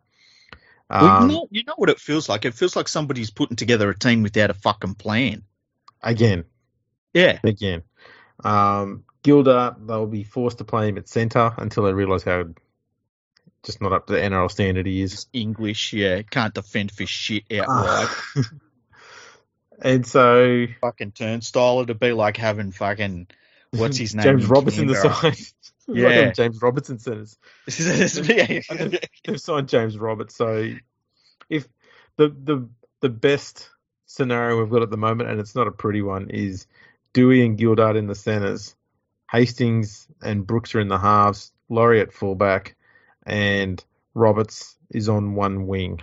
well, Um, you know, you know what it feels like. It feels like somebody's putting together a team without a fucking plan. again, Yeah, again. Um, Gildart, they'll be forced to play him at centre until they realise how just not up to the NRL standard he is. English. Yeah, can't defend for shit outright. And so fucking turnstile. It'd be like having fucking what's his name? James Robertson the side. Yeah. James Robertson centers. This is me. They've signed James Roberts, so if the the the best scenario we've got at the moment, and it's not a pretty one, is Doueihi and Gildart in the centres, Hastings and Brooks are in the halves, Laurie at fullback, and Roberts is on one wing.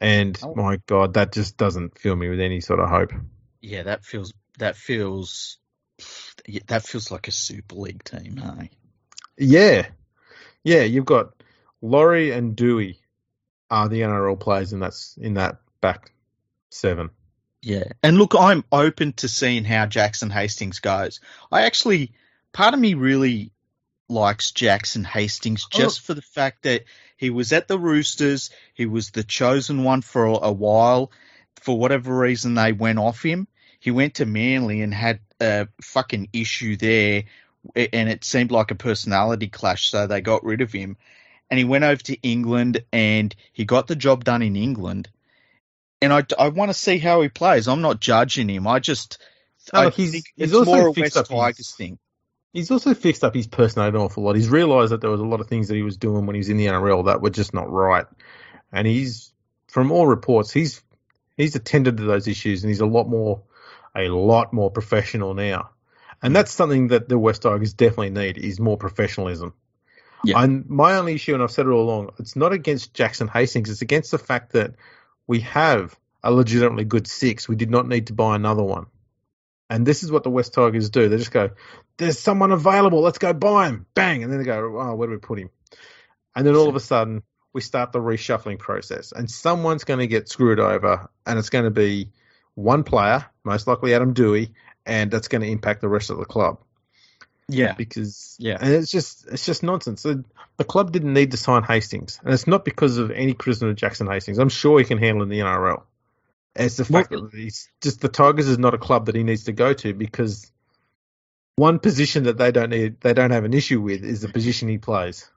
And Oh. my God, that just doesn't fill me with any sort of hope. yeah, that feels that feels that feels like a Super League team, hey? Yeah, yeah, you've got Laurie and Doueihi are the NRL players in that in that back seven. Yeah, and look, I'm open to seeing how Jackson Hastings goes. I actually, part of me really likes Jackson Hastings just for the fact that he was at the Roosters, he was the chosen one for a, while. For whatever reason, they went off him. He went to Manly and had a fucking issue there, and it seemed like a personality clash, so they got rid of him. And he went over to England, and he got the job done in England and I, I want to see how he plays. I'm not judging him. I just No, I he's- think he's it's also more a West Tigers thing. He's also fixed up his personality an awful lot. He's realised that there was a lot of things that he was doing when he was in the NRL that were just not right, and he's, from all reports, he's he's attended to those issues, and he's a lot more, a lot more professional now, and mm. that's something that the West Tigers definitely need is more professionalism. Yeah. And my only issue, and I've said it all along, it's not against Jackson Hastings. It's against the fact that we have a legitimately good six. We did not need to buy another one. And this is what the West Tigers do. They just go, there's someone available. Let's go buy him. Bang. And then they go, oh, where do we put him? And then all of a sudden, we start the reshuffling process. And someone's going to get screwed over. And it's going to be one player, most likely Adam Doueihi, and that's going to impact the rest of the club. Yeah. because Yeah. and it's just it's just nonsense. The, the club didn't need to sign Hastings, and it's not because of any criticism of Jackson Hastings. I'm sure he can handle in the NRL. It's the fact Well- that he's just the Tigers is not a club that he needs to go to because one position that they don't need they don't have an issue with is the position he plays.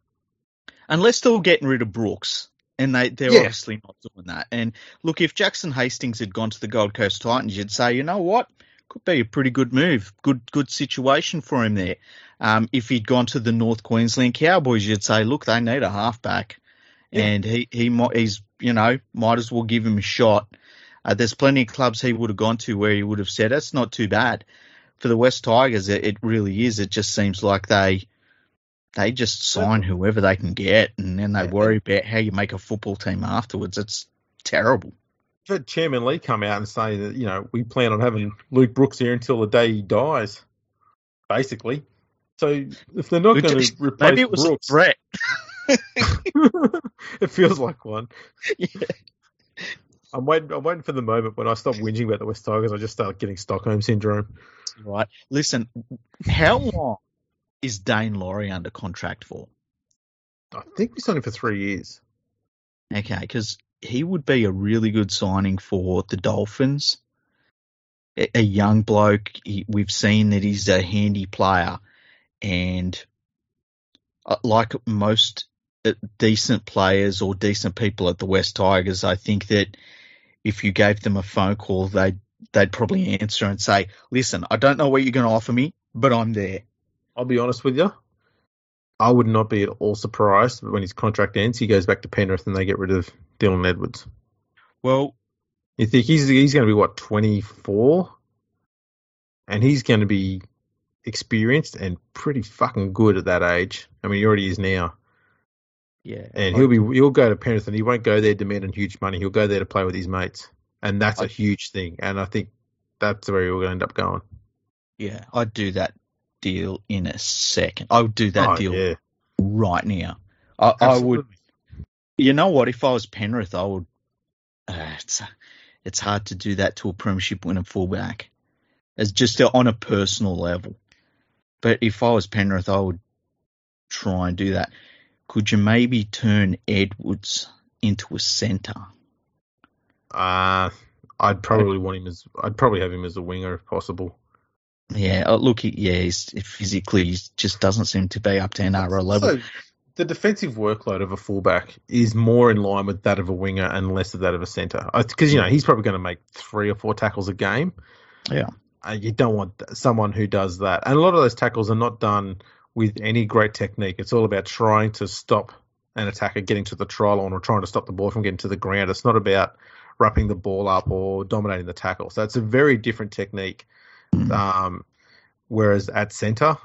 Unless they're getting rid of Brooks. And they, they're Yeah. obviously not doing that. And look, if Jackson Hastings had gone to the Gold Coast Titans, you'd say, you know what? Could be a pretty good move. Good good situation for him there. Um, if he'd gone to the North Queensland Cowboys, you'd say, look, they need a halfback. Yeah. And he, he might, he's, you know, might as well give him a shot. Uh, there's plenty of clubs he would have gone to where he would have said, that's not too bad. For the West Tigers, it, it really is. It just seems like they, they just sign whoever they can get, and then they worry about how you make a football team afterwards. It's terrible. I've had Chairman Lee come out and say that you know we plan on having Luke Brooks here until the day he dies, basically. So if they're not going to replace Maybe it was Brooks, a threat. it feels like one. Yeah. I'm waiting. I'm waiting for the moment when I stop whinging about the West Tigers. I just start getting Stockholm syndrome. Right. Listen, how long is Daine Laurie under contract for? I think we signed him for three years. Okay, because he would be a really good signing for the Dolphins. A, a young bloke. He, we've seen that he's a handy player, and uh, like most uh, decent players or decent people at the West Tigers, I think that if you gave them a phone call, they'd they'd probably answer and say, "Listen, I don't know what you're going to offer me, but I'm there." I'll be honest with you. I would not be at all surprised when his contract ends. He goes back to Penrith and they get rid of Dylan Edwards. Well, You think he's he's going to be what 24, and he's going to be experienced and pretty fucking good at that age. I mean, he already is now, yeah, and he'll be he'll go to Penrith and he won't go there demanding huge money. He'll go there to play with his mates, and that's a I- huge thing. And I think that's where he'll end up going. yeah, I'd do that deal in a second. I would do that oh, deal yeah, right now. I, I would. You know what? If I was Penrith, I would. Uh, it's it's hard to do that to a premiership winning fullback, as just on a personal level. But if I was Penrith, I would try and do that. Could you maybe turn Edwards into a centre? Uh, I'd probably want him as I'd probably have him as a winger if possible. Yeah, uh, look, yeah, he's, physically he just doesn't seem to be up to NRL level. So, the defensive workload of a fullback is more in line with that of a winger and less of that of a centre. Because, you know, he's probably going to make three or four tackles a game. Yeah. Uh, you don't want someone who does that. And a lot of those tackles are not done with any great technique. It's all about trying to stop an attacker getting to the try line or trying to stop the ball from getting to the ground. It's not about wrapping the ball up or dominating the tackle. So it's a very different technique. Mm. Um, whereas at centre,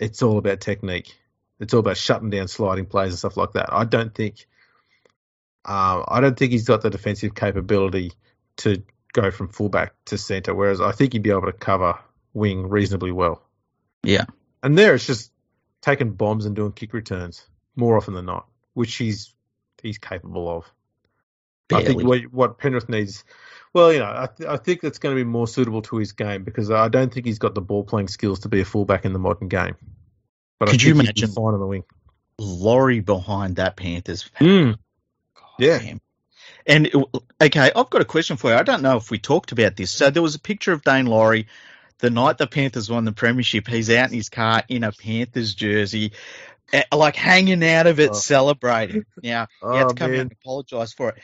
it's all about technique. It's all about shutting down sliding plays and stuff like that. I don't think, uh, I don't think he's got the defensive capability to go from fullback to centre. Whereas I think he'd be able to cover wing reasonably well. Yeah. And there, it's just taking bombs and doing kick returns more often than not, which he's he's capable of. I think what, what Penrith needs, well, you know, I, th- I think that's going to be more suitable to his game because I don't think he's got the ball playing skills to be a fullback in the modern game. But I Could you think he'd be imagine- fine on the wing? Laurie behind that Panthers. Mm. Yeah. Damn. And okay, I've got a question for you. I don't know if we talked about this. So there was a picture of Daine Laurie the night the Panthers won the premiership. He's out in his car in a Panthers jersey, eh, like hanging out of it, Oh. celebrating. Now he had Oh, to come out man. and apologise for it.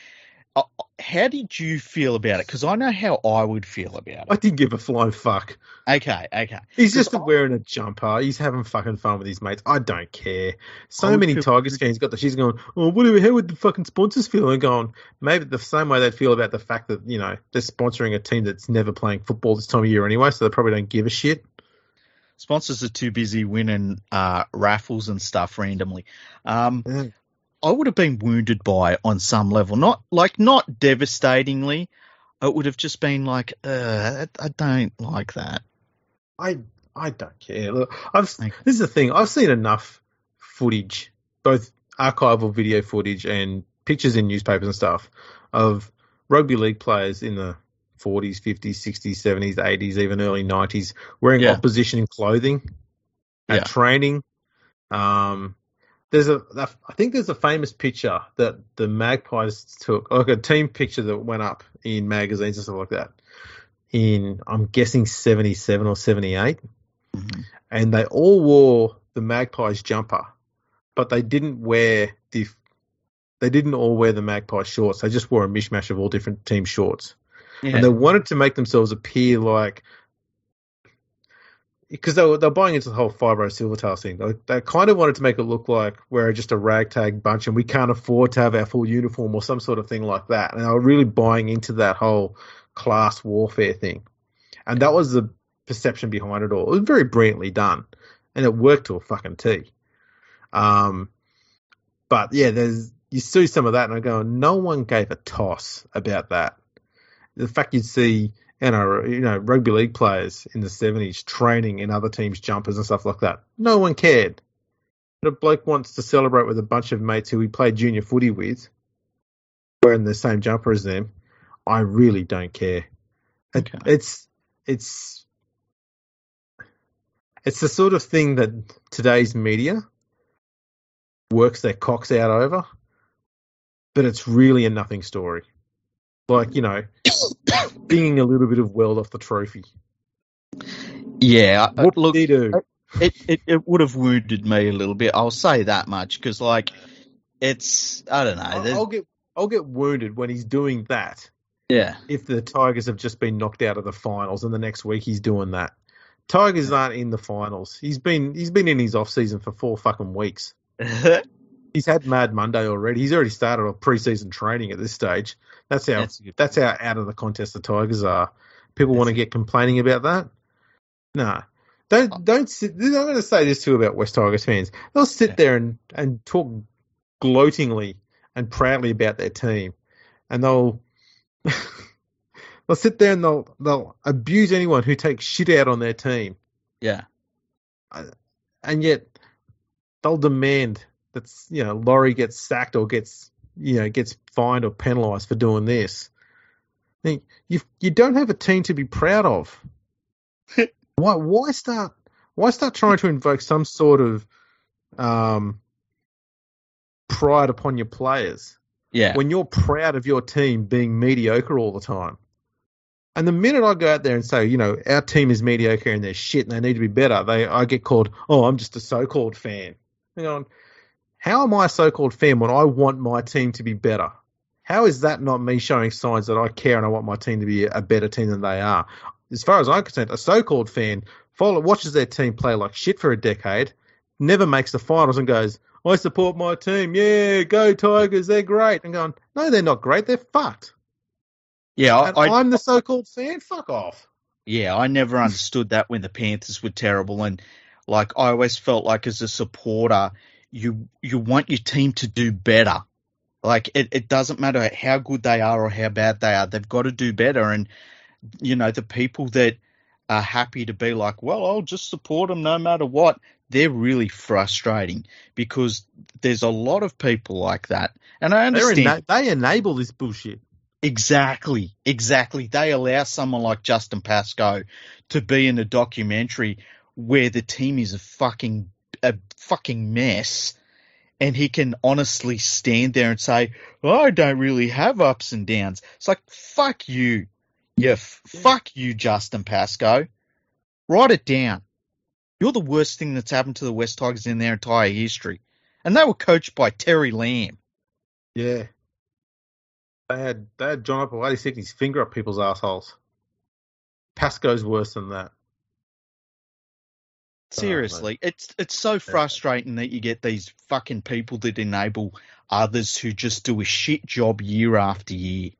Uh, how did you feel about it? Because I know how I would feel about it. I didn't give a flying fuck. Okay, okay. He's just I- wearing a jumper. He's having fucking fun with his mates. I don't care. So many feel- Tigers fans got the she's going, oh, what, how would the fucking sponsors feel? And going, maybe the same way they'd feel about the fact that, you know, they're sponsoring a team that's never playing football this time of year anyway, so they probably don't give a shit. Sponsors are too busy winning uh, raffles and stuff randomly. Um, Yeah. I would have been wounded by it on some level. Not like not devastatingly. It would have just been like, uh, I I don't like that. I I don't care. Look, I've this is the thing. I've seen enough footage, both archival video footage and pictures in newspapers and stuff, of rugby league players in the 40s, 50s, 60s, 70s, 80s, even early 90s, wearing Yeah. opposition clothing at Yeah. training. Um, there's a, I think there's a famous picture that the Magpies took, like a team picture that went up in magazines and stuff like that. In I'm guessing 77 or 78, Mhm. and they all wore the Magpies jumper, but they didn't wear the they didn't all wear the Magpie shorts. They just wore a mishmash of all different team shorts, Yeah. and they wanted to make themselves appear like because they were they're buying into the whole Fibro Silvertail thing. They, they kind of wanted to make it look like we're just a ragtag bunch and we can't afford to have our full uniform or some sort of thing like that. And they were really buying into that whole class warfare thing, and that was the perception behind it all. It was very brilliantly done, and it worked to a fucking T. Um, but yeah, there's you see some of that, and I go, no one gave a toss about that. The fact you'd see, you know, you know, rugby league players in the seventies training in other teams' jumpers and stuff like that, no one cared. But a bloke wants to celebrate with a bunch of mates who he played junior footy with, wearing the same jumper as them. I really don't care. It- Okay. It's it's it's the sort of thing that today's media works their cocks out over, but it's really a nothing story. Like, you know, bringing a little bit of world off the trophy. Yeah. What look, did he do? it, it, it would have wounded me a little bit. I'll say that much because, like, it's I don't know. I'll, I'll get I'll get wounded when he's doing that. yeah, If the Tigers have just been knocked out of the finals, and the next week he's doing that. Tigers aren't in the finals. He's been he's been in his off season for four fucking weeks. He's had Mad Monday already. He's already started a preseason training at this stage. That's how That's that's how out of the contest the Tigers are. People want to get complaining about that. Nah. Don't don't sit I'm gonna say this too about West Tigers fans. They'll sit Yeah. there and, and talk gloatingly and proudly about their team. And they'll they'll sit there and they'll they'll abuse anyone who takes shit out on their team. yeah, uh, And yet they'll demand that you know Laurie gets sacked or gets you know gets fined or penalised for doing this. You you don't have a team to be proud of. why why start why start trying to invoke some sort of um, pride upon your players yeah. when you're proud of your team being mediocre all the time? And the minute I go out there and say, you know, our team is mediocre and they're shit and they need to be better, they I get called, oh, I'm just a so-called fan. Hang on, how am I a so-called fan when I want my team to be better? How is that not me showing signs that I care and I want my team to be a better team than they are? As far as I'm concerned, a so-called fan follow, watches their team play like shit for a decade, never makes the finals and goes, I support my team. Yeah, go Tigers. They're great. And going, no, they're not great. They're fucked. yeah, I, I, I, am the so-called fan. Fuck off. yeah, I never understood that when the Panthers were terrible, and like I always felt like as a supporter, you you want your team to do better. Like it, it doesn't matter how good they are or how bad they are, they've got to do better. And you know, the people that are happy to be like, well, I'll just support them no matter what, they're really frustrating because there's a lot of people like that. And I understand. ena- they enable this bullshit. Exactly, exactly. They allow someone like Justin Pascoe to be in a documentary where the team is a fucking a fucking mess, and he can honestly stand there and say, oh, "I don't really have ups and downs." It's like fuck you, yeah, f- fuck you, Justin Pascoe. Write it down. You're the worst thing that's happened to the West Tigers in their entire history, and they were coached by Terry Lamb. Yeah. They had they had John Hopoate sticking his finger up people's assholes. Pascoe's worse than that. Seriously, it's it's so frustrating that you get these fucking people that enable others who just do a shit job year after year.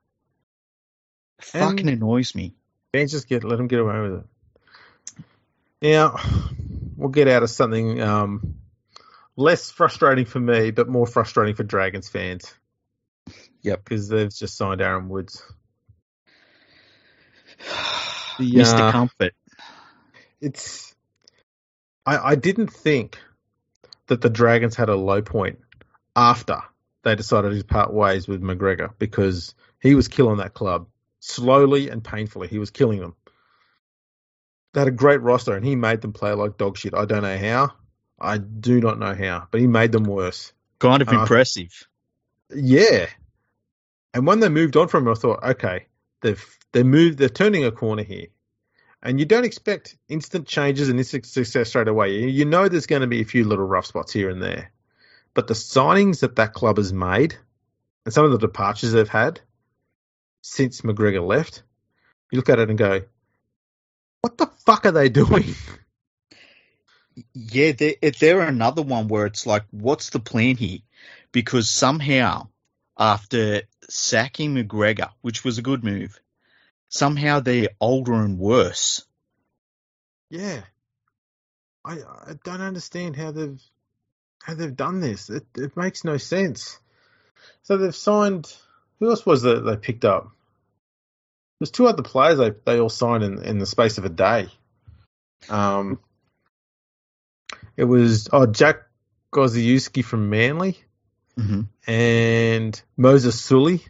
It fucking annoys me. Fans just get let them get away with it. Now we'll get out of something um, less frustrating for me, but more frustrating for Dragons fans. Yep. because they've just signed Aaron Woods. The, Mr. uh, Comfort. It's I, I didn't think that the Dragons had a low point after they decided to part ways with McGregor because he was killing that club. slowly and painfully. He was killing them. They had a great roster, and he made them play like dog shit. I don't know how. I do not know how, but he made them worse. Kind of impressive. Yeah. And when they moved on from him, I thought, okay, they've they moved, they're turning a corner here. And you don't expect instant changes and instant success straight away. You know there's going to be a few little rough spots here and there. But the signings that that club has made, and some of the departures they've had since McGregor left, you look at it and go, what the fuck are they doing? Yeah, they're, they're another one where it's like, what's the plan here? Because somehow, after sacking McGregor, which was a good move, somehow they're older and worse. Yeah. I I don't understand how they've how they've done this. It it makes no sense. So they've signed who else was that they picked up? There's two other players they they all signed in, in the space of a day. Um it was oh Jack Gosiewski from Manly hmm and Moses Suli.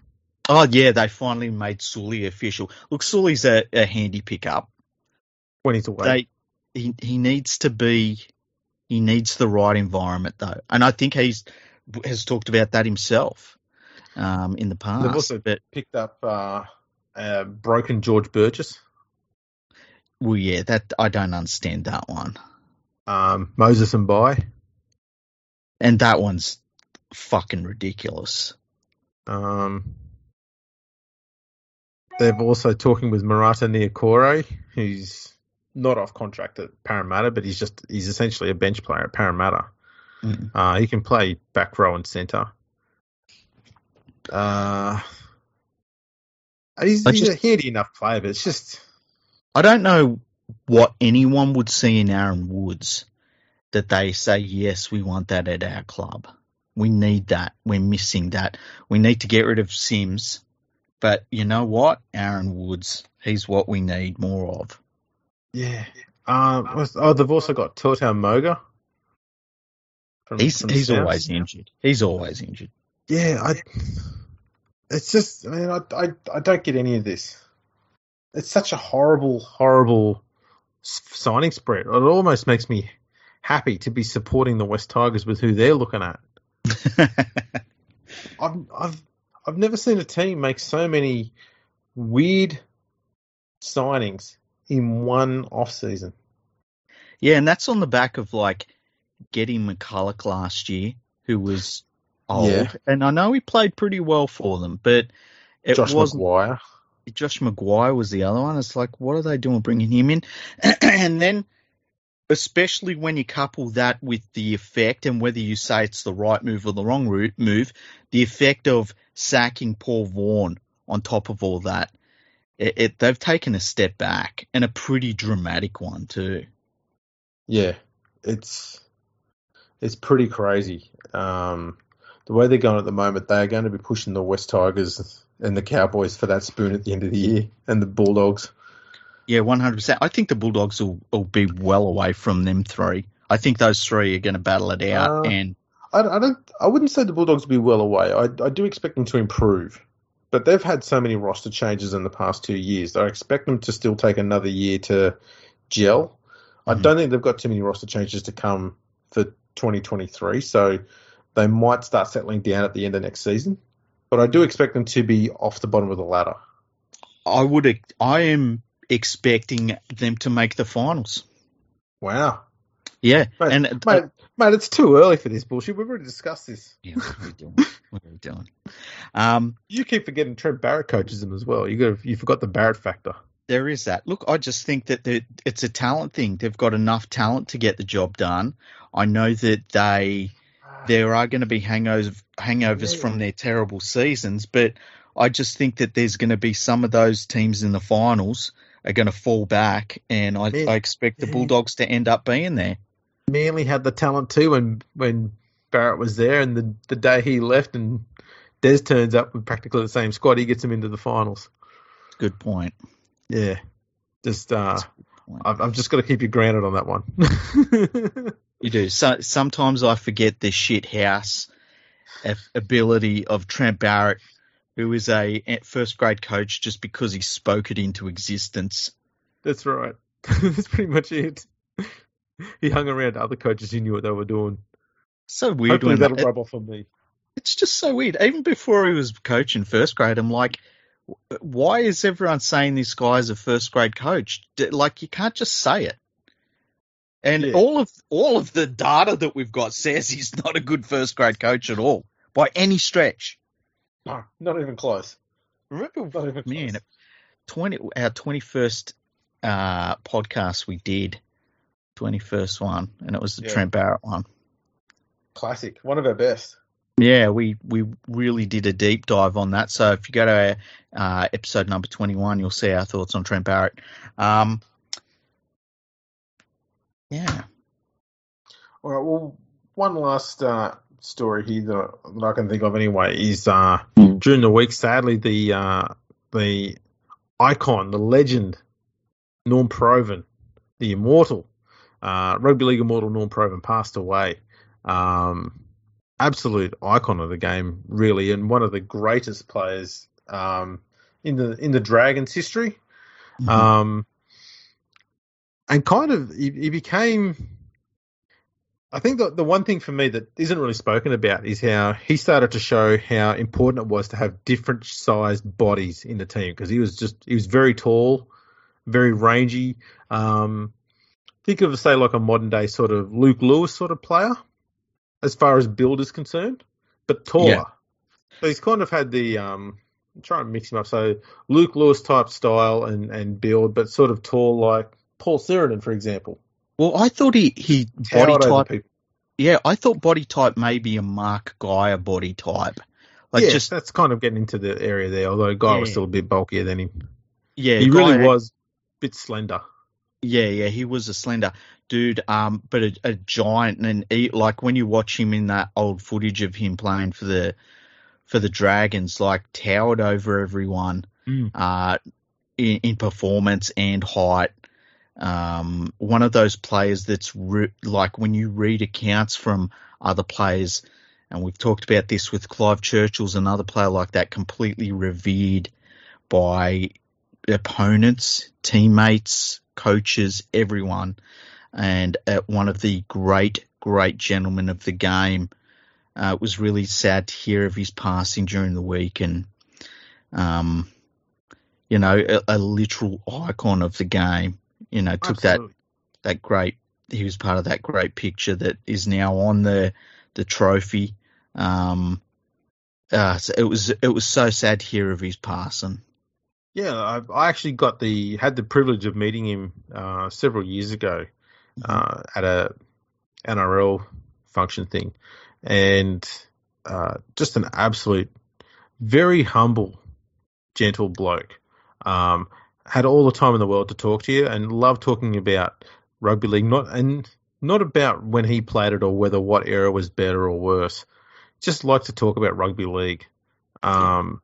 Oh, yeah, they finally made Suli official. Look, Suli's a, a handy pickup. when he's away. They, he, he needs to be, he needs the right environment though. And I think he's, has talked about that himself um, in the past. They've also but, picked up uh, uh, broken George Burgess, well, yeah, that, I don't understand that one. um, Moses and By. And that one's fucking ridiculous. Um, they've also talking with Marata Niukore, who's not off contract at Parramatta, but he's just he's essentially a bench player at Parramatta. Mm. Uh, he can play back row and centre. Uh, he's, I he's just- a handy enough player, but it's just I don't know what anyone would see in Aaron Woods that they say, yes, we want that at our club. We need that. We're missing that. We need to get rid of Sims. But you know what? Aaron Woods, he's what we need more of. yeah. Um, oh, they've also got Tautau Moga. From, He's from he's South. always injured. He's always injured. Yeah, I. It's just, I mean, I, I, I don't get any of this. It's such a horrible, horrible signing spread. It almost makes me happy to be supporting the West Tigers with who they're looking at. I've, I've, I've never seen a team make so many weird signings in one off season. yeah, and that's on the back of like getting McCullough last year, who was old, Yeah. and I know he played pretty well for them, but it Josh wasn't. McGuire. Josh McGuire was the other one. It's like, what are they doing bringing him in? and then, especially when you couple that with the effect, and whether you say it's the right move or the wrong route move, the effect of sacking Paul Vaughan on top of all that, it, it, they've taken a step back and a pretty dramatic one too. Yeah, it's it's pretty crazy. Um, the way they're going at the moment, they are going to be pushing the West Tigers and the Cowboys for that spoon at the end of the year, and the Bulldogs. Yeah, one hundred percent. I think the Bulldogs will, will be well away from them three. I think those three are going to battle it out, Uh, and I, I don't. I wouldn't say the Bulldogs will be well away. I, I do expect them to improve, but they've had so many roster changes in the past two years. I expect them to still take another year to gel. I Mhm. don't think they've got too many roster changes to come for 2023, so they might start settling down at the end of next season. But I do expect them to be off the bottom of the ladder. I would. I am expecting them to make the finals. Wow, Yeah, mate, and mate, mate, it's too early for this bullshit. We've already discussed this. yeah, what are we doing? What are we doing? Um, You keep forgetting Trent Barrett coaches them as well. You got you forgot the Barrett factor. there is that. Look, I just think that the- it's a talent thing. They've got enough talent to get the job done. I know that they there are going to be hangovers hangovers Yeah. from their terrible seasons, but I just think that there's going to be some of those teams in the finals are going to fall back, and I, Man, I expect the. Bulldogs to end up being there. Manly had the talent too when when Barrett was there, and the the day he left and Des turns up with practically the same squad, he gets them into the finals. Good point. Yeah, just uh. I've, I've just got to keep you grounded on that one. You do. So sometimes I forget the shit house ability of Trent Barrett, who is a first grade coach just because he spoke it into existence. That's right. That's pretty much it. He hung around other coaches who knew what they were doing. So weird. Hopefully when that'll that- rub off on me. it's just so weird. Even before he was coaching first grade, I'm like, why is everyone saying this guy's a first grade coach? Like, you can't just say it. And Yeah. all of all of the data that we've got says he's not a good first grade coach at all by any stretch. No, not even close. Remember, Not even close. man, twenty our twenty first uh, podcast we did, twenty first one, and it was the Yeah. Trent Barrett one. Classic. One of our best. Yeah, we, we really did a deep dive on that. So if you go to uh, episode number 21, you'll see our thoughts on Trent Barrett. Um, yeah. All right. Well, one last uh, story here that, that I can think of anyway is uh, Mm. during the week. Sadly, the uh, the icon, the legend, Norm Provan, the immortal, uh, rugby league immortal Norm Provan, passed away. Um, absolute icon of the game, really, and one of the greatest players um, in the in the Dragons history. Mm-hmm. Um, and kind of, he, he became. I think the the one thing for me that isn't really spoken about is how he started to show how important it was to have different sized bodies in the team because he was just he was very tall, very rangy. Um, think of say like a modern day sort of Luke Lewis sort of player, as far as build is concerned, but taller. Yeah. So he's kind of had the um, I'm trying to mix him up. So Luke Lewis type style and, and build, but sort of tall like Paul Sironen, for example. Well, I thought he, he body type. Yeah, I thought body type may be a Mark Geyer body type. Like yeah, just, that's kind of getting into the area there. Although Guy was still a bit bulkier than him. yeah, he really was a bit slender. Yeah, yeah, he was a slender dude, um, but a, a giant, and he, like when you watch him in that old footage of him playing for the for the Dragons, like towered over everyone, Mm. uh, in, in performance and height. Um, one of those players that's re- like when you read accounts from other players, and we've talked about this with Clive Churchill's another player like that, completely revered by opponents, teammates, coaches, everyone, and uh, one of the great, great gentlemen of the game. Uh, it was really sad to hear of his passing during the week, and um, you know, a, a literal icon of the game. You know, took that that great. He was part of that great picture that is now on the the trophy. Um, uh, so it was it was so sad to hear of his passing. Yeah, I, I actually got the had the privilege of meeting him uh, several years ago uh, at a NRL function thing, and uh, just an absolute, very humble, gentle bloke. Um, had all the time in the world to talk to you, and loved talking about rugby league. Not and not about when he played it or whether what era was better or worse. Just liked to talk about rugby league. Um,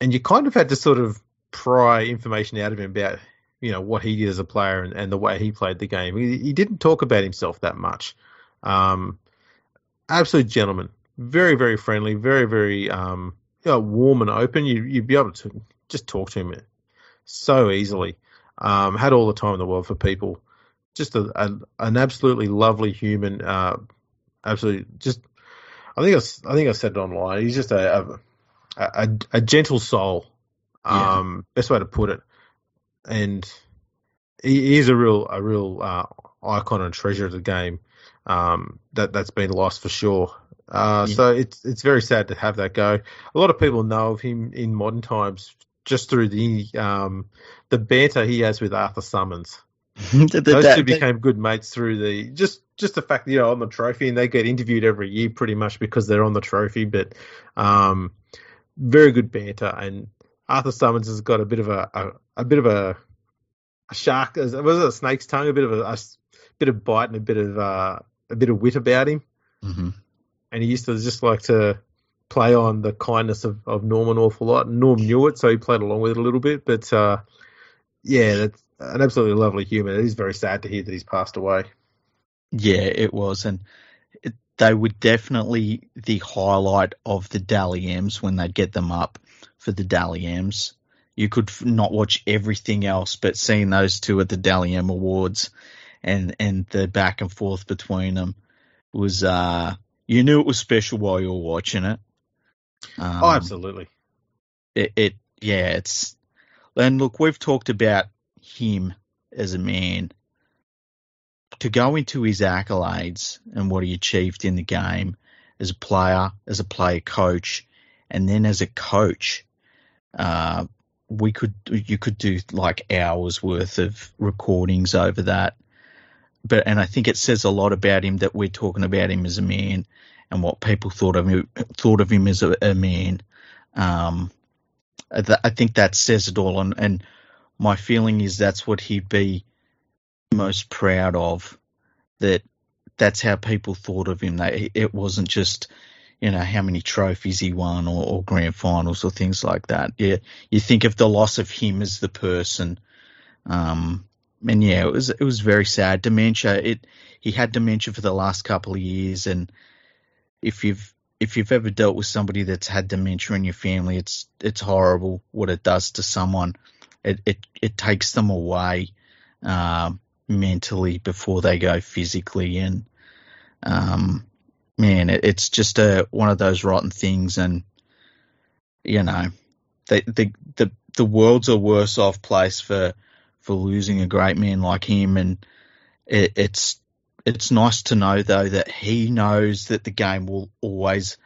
and you kind of had to sort of pry information out of him about you know what he did as a player and, and the way he played the game. He, he didn't talk about himself that much. Um, absolute gentleman, very very friendly, very very um, you know, warm and open. You you'd be able to just talk to him so easily. Um, had all the time in the world for people. Just a, a an absolutely lovely human. Uh, absolutely just. I think I, I think I said it online. He's just a, a a, a gentle soul. Yeah. Um, best way to put it. And he, is a real a real uh, icon and treasure of the game. Um, that that's been lost for sure. Uh, Yeah. So it's it's very sad to have that go. A lot of people know of him in modern times just through the um, the banter he has with Arthur Summons. That- Those that- two became good mates through the just just the fact that you know on the trophy and they get interviewed every year pretty much because they're on the trophy. But um, very good banter and Arthur Summons has got a bit of a a, a bit of a, a shark was it a snake's tongue a bit of a bit of bite and a bit of uh, a bit of wit about him Mhm. and he used to just like to play on the kindness of, of Norm an awful lot. Norm knew it, so he played along with it a little bit. But uh, yeah, that's an absolutely lovely human. It is very sad to hear that he's passed away. Yeah, it was, and they were definitely the highlight of the Dally M's when they'd get them up for the Dally M's. You could not watch everything else, but seeing those two at the Dally M Awards and and the back and forth between them was uh you knew it was special while you were watching it. Um, oh, absolutely. It, it yeah, it's and look, we've talked about him as a man to go into his accolades and what he achieved in the game as a player, as a player coach, and then as a coach, uh, we could you could do like hours worth of recordings over that. But and I think it says a lot about him that we're talking about him as a man and what people thought of him thought of him as a, a man. Um, I think that says it all, and, and my feeling is that's what he'd be most proud of. That that's how people thought of him. It wasn't just you know how many trophies he won or, or grand finals or things like that. Yeah, you think of the loss of him as the person. Um, and yeah, it was it was very sad. Dementia. It he had dementia for the last couple of years, and if you've if you've ever dealt with somebody that's had dementia in your family, it's it's horrible what it does to someone. It it it takes them away uh, mentally before they go physically, and um, man, it, it's just a one of those rotten things. And you know, the the the the world's a worse off place for for losing a great man like him, and it, it's it's nice to know though that he knows that the game will always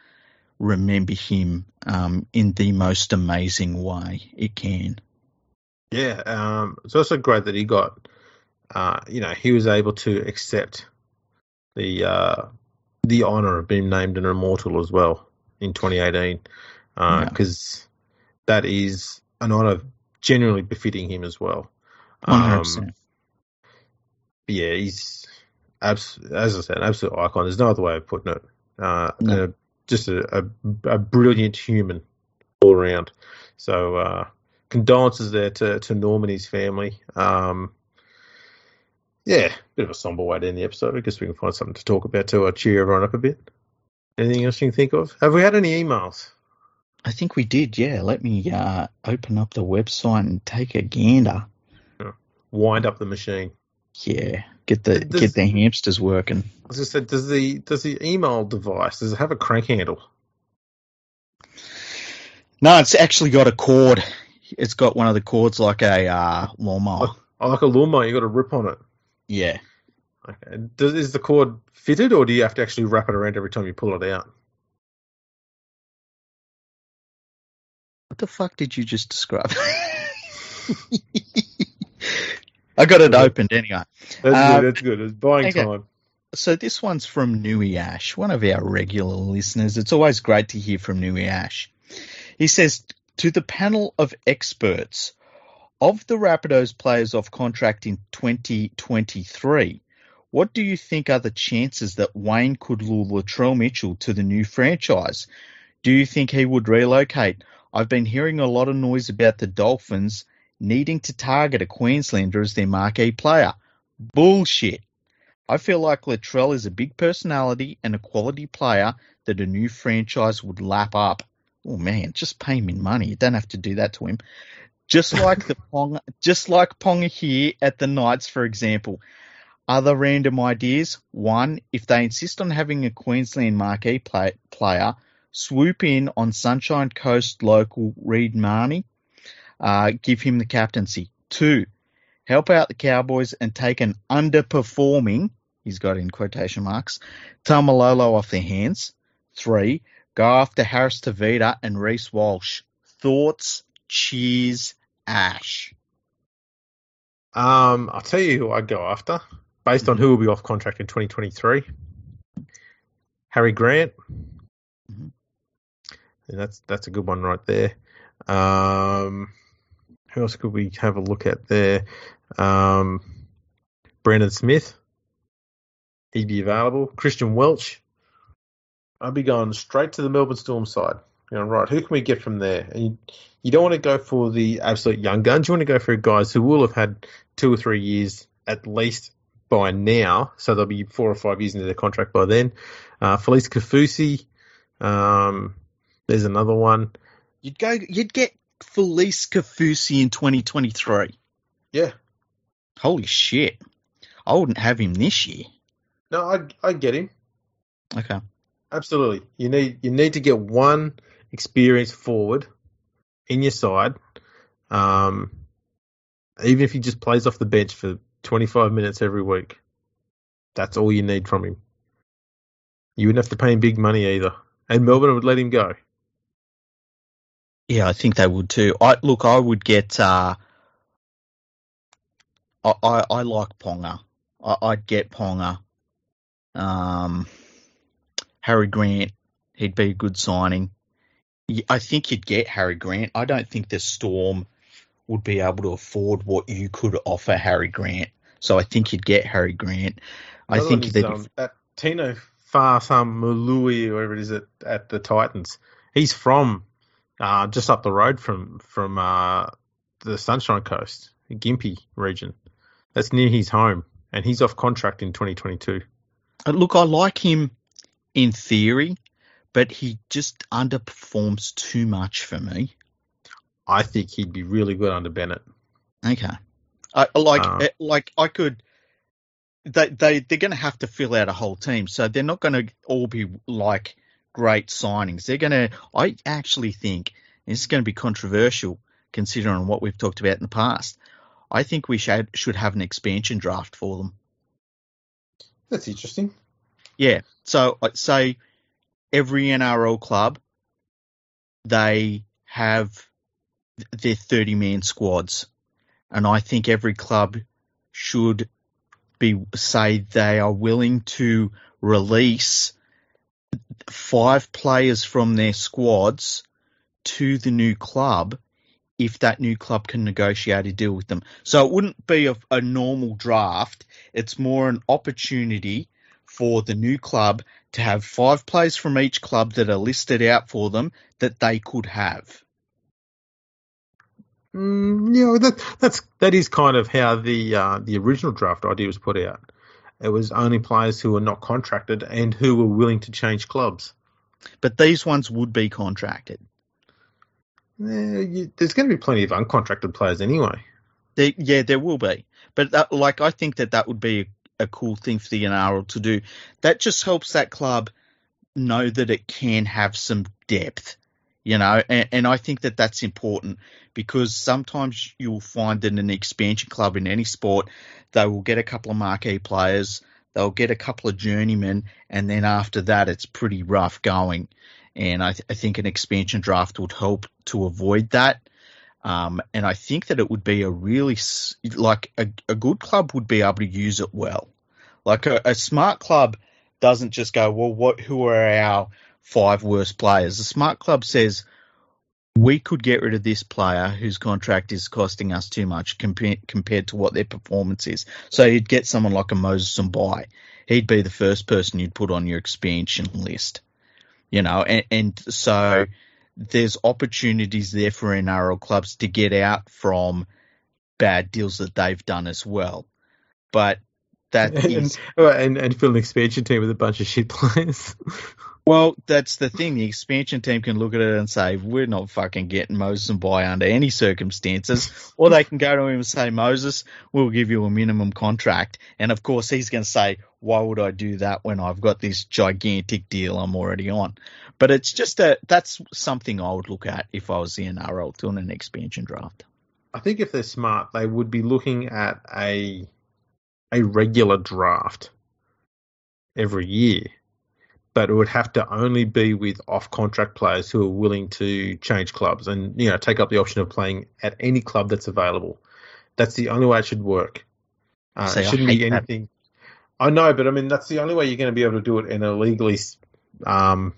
remember him um, in the most amazing way it can. Yeah, um, it's also great that he got, uh, you know, he was able to accept the uh, the honor of being named an immortal as well in 2018, because uh, yeah. that is an honor genuinely befitting him as well. Um, yeah, he's abs- as I said, an absolute icon. There's no other way of putting it. Uh, no. just a, a, a, brilliant human all around. So uh, condolences there to, to Norm and his family. Um, yeah, bit of a somber way to end the episode. I guess we can find something to talk about to uh, cheer everyone up a bit. Anything else you can think of? Have we had any emails? I think we did, yeah. Let me uh, open up the website and take a gander. Wind up the machine. Yeah, get the does, get the hamsters working. As I said, does the does the email device does it have a crank handle? No, it's actually got a cord. It's got one of the cords like a uh, lawnmower. Oh, like a lawnmower, you got to rip on it. Yeah. Okay. Does, is the cord fitted, or do you have to actually wrap it around every time you pull it out? What the fuck did you just describe? I got it opened anyway. That's um, good. That's good. It's buying okay. time. So this one's from Nui Ash, one of our regular listeners. It's always great to hear from Nui Ash. He says to the panel of experts of the Rapidos players off contract in 2023. What do you think are the chances that Wayne could lure Latrell Mitchell to the new franchise? Do you think he would relocate? I've been hearing a lot of noise about the Dolphins needing to target a Queenslander as their marquee player. Bullshit. I feel like Latrell is a big personality and a quality player that a new franchise would lap up. Oh man, just pay him in money. You don't have to do that to him. Just like the Pong, just like Ponga here at the Knights, for example. Other random ideas. One, if they insist on having a Queensland marquee play, player, swoop in on Sunshine Coast local Reed Mahoney uh, give him the captaincy. Two, help out the Cowboys and take an underperforming, he's got in quotation marks, Taumalolo off their hands. Three, go after Harris Tavita and Reece Walsh. Thoughts? Cheers, Ash. Um, I'll tell you who I'd go after, based on who will be off contract in 2023. Harry Grant. Mm-hmm. that's that's a good one right there. Um, who else could we have a look at there? Um, Brandon Smith. He'd be available. Christian Welch. I'd be going straight to the Melbourne Storm side. You know, right, who can we get from there? And you, you don't want to go for the absolute young guns. You want to go for guys who will have had two or three years at least by now, so they'll be four or five years into their contract by then. Uh, Felise Kaufusi, um, there's another one. You'd go. You'd get Felise Kaufusi in 2023. Yeah. Holy shit! I wouldn't have him this year. No, I I get him. Okay. Absolutely. You need you need to get one experienced forward in your side. Um, even if he just plays off the bench for 25 minutes every week, that's all you need from him. You wouldn't have to pay him big money either, and Melbourne would let him go. Yeah, I think they would too. I look, I would get. Uh, I, I I like Ponga. I, I'd get Ponga. Um, Harry Grant, he'd be a good signing. I think you'd get Harry Grant. I don't think the Storm would be able to afford what you could offer Harry Grant. So I think you'd get Harry Grant. I Another think that um, that Tino Farsam Mului, whoever it is at, at the Titans, he's from uh, just up the road from from uh, the Sunshine Coast, Gympie region. That's near his home, and he's off contract in 2022. Uh, look, I like him in theory, but he just underperforms too much for me. I think he'd be really good under Bennett. Okay. I like Uh, eh, like I could. They they they're going to have to fill out a whole team, so they're not going to all be like great signings. They're going to. I actually think this is going to be controversial considering what we've talked about in the past. I think we should should have an expansion draft for them. That's interesting. Yeah. So I'd say every NRL club they have their 30 man squads. And I think every club should be say they are willing to release five players from their squads to the new club if that new club can negotiate a deal with them. So it wouldn't be a, a normal draft. It's more an opportunity for the new club to have five players from each club that are listed out for them that they could have. Mm, yeah, that that's that is kind of how the uh, the original draft idea was put out. It was only players who were not contracted and who were willing to change clubs. But these ones would be contracted. You, there's going to be plenty of uncontracted players anyway. There, yeah, there will be. But that, like, I think that that would be a, cool thing for the NRL to do. That just helps that club know that it can have some depth, you know. And, and I think that that's important because sometimes you'll find that an expansion club in any sport, they will get a couple of marquee players, they'll get a couple of journeymen, and then after that, it's pretty rough going. And I, th- I think an expansion draft would help to avoid that. Um, and I think that it would be a really like a, a good club would be able to use it well. Like a, a smart club doesn't just go, well, what who are our five worst players? A smart club says we could get rid of this player whose contract is costing us too much compared compared to what their performance is. So you'd get someone like a Moses and By. He'd be the first person you'd put on your expansion list. You know, and, and so there's opportunities there for NRL clubs to get out from bad deals that they've done as well. But that and, is and and fill an expansion team with a bunch of shit players. well, that's the thing. The expansion team can look at it and say, "We're not fucking getting Moses and By under any circumstances," or they can go to him and say, "Moses, we'll give you a minimum contract." And of course, he's going to say, "Why would I do that when I've got this gigantic deal I'm already on?" But it's just a that's something I would look at if I was the NRL doing an expansion draft. I think if they're smart, they would be looking at a a regular draft every year, but it would have to only be with off contract players who are willing to change clubs and you know take up the option of playing at any club that's available. That's the only way it should work. Uh, See, it shouldn't be hate that. I know, but I mean that's the only way you're going to be able to do it in a legally, um,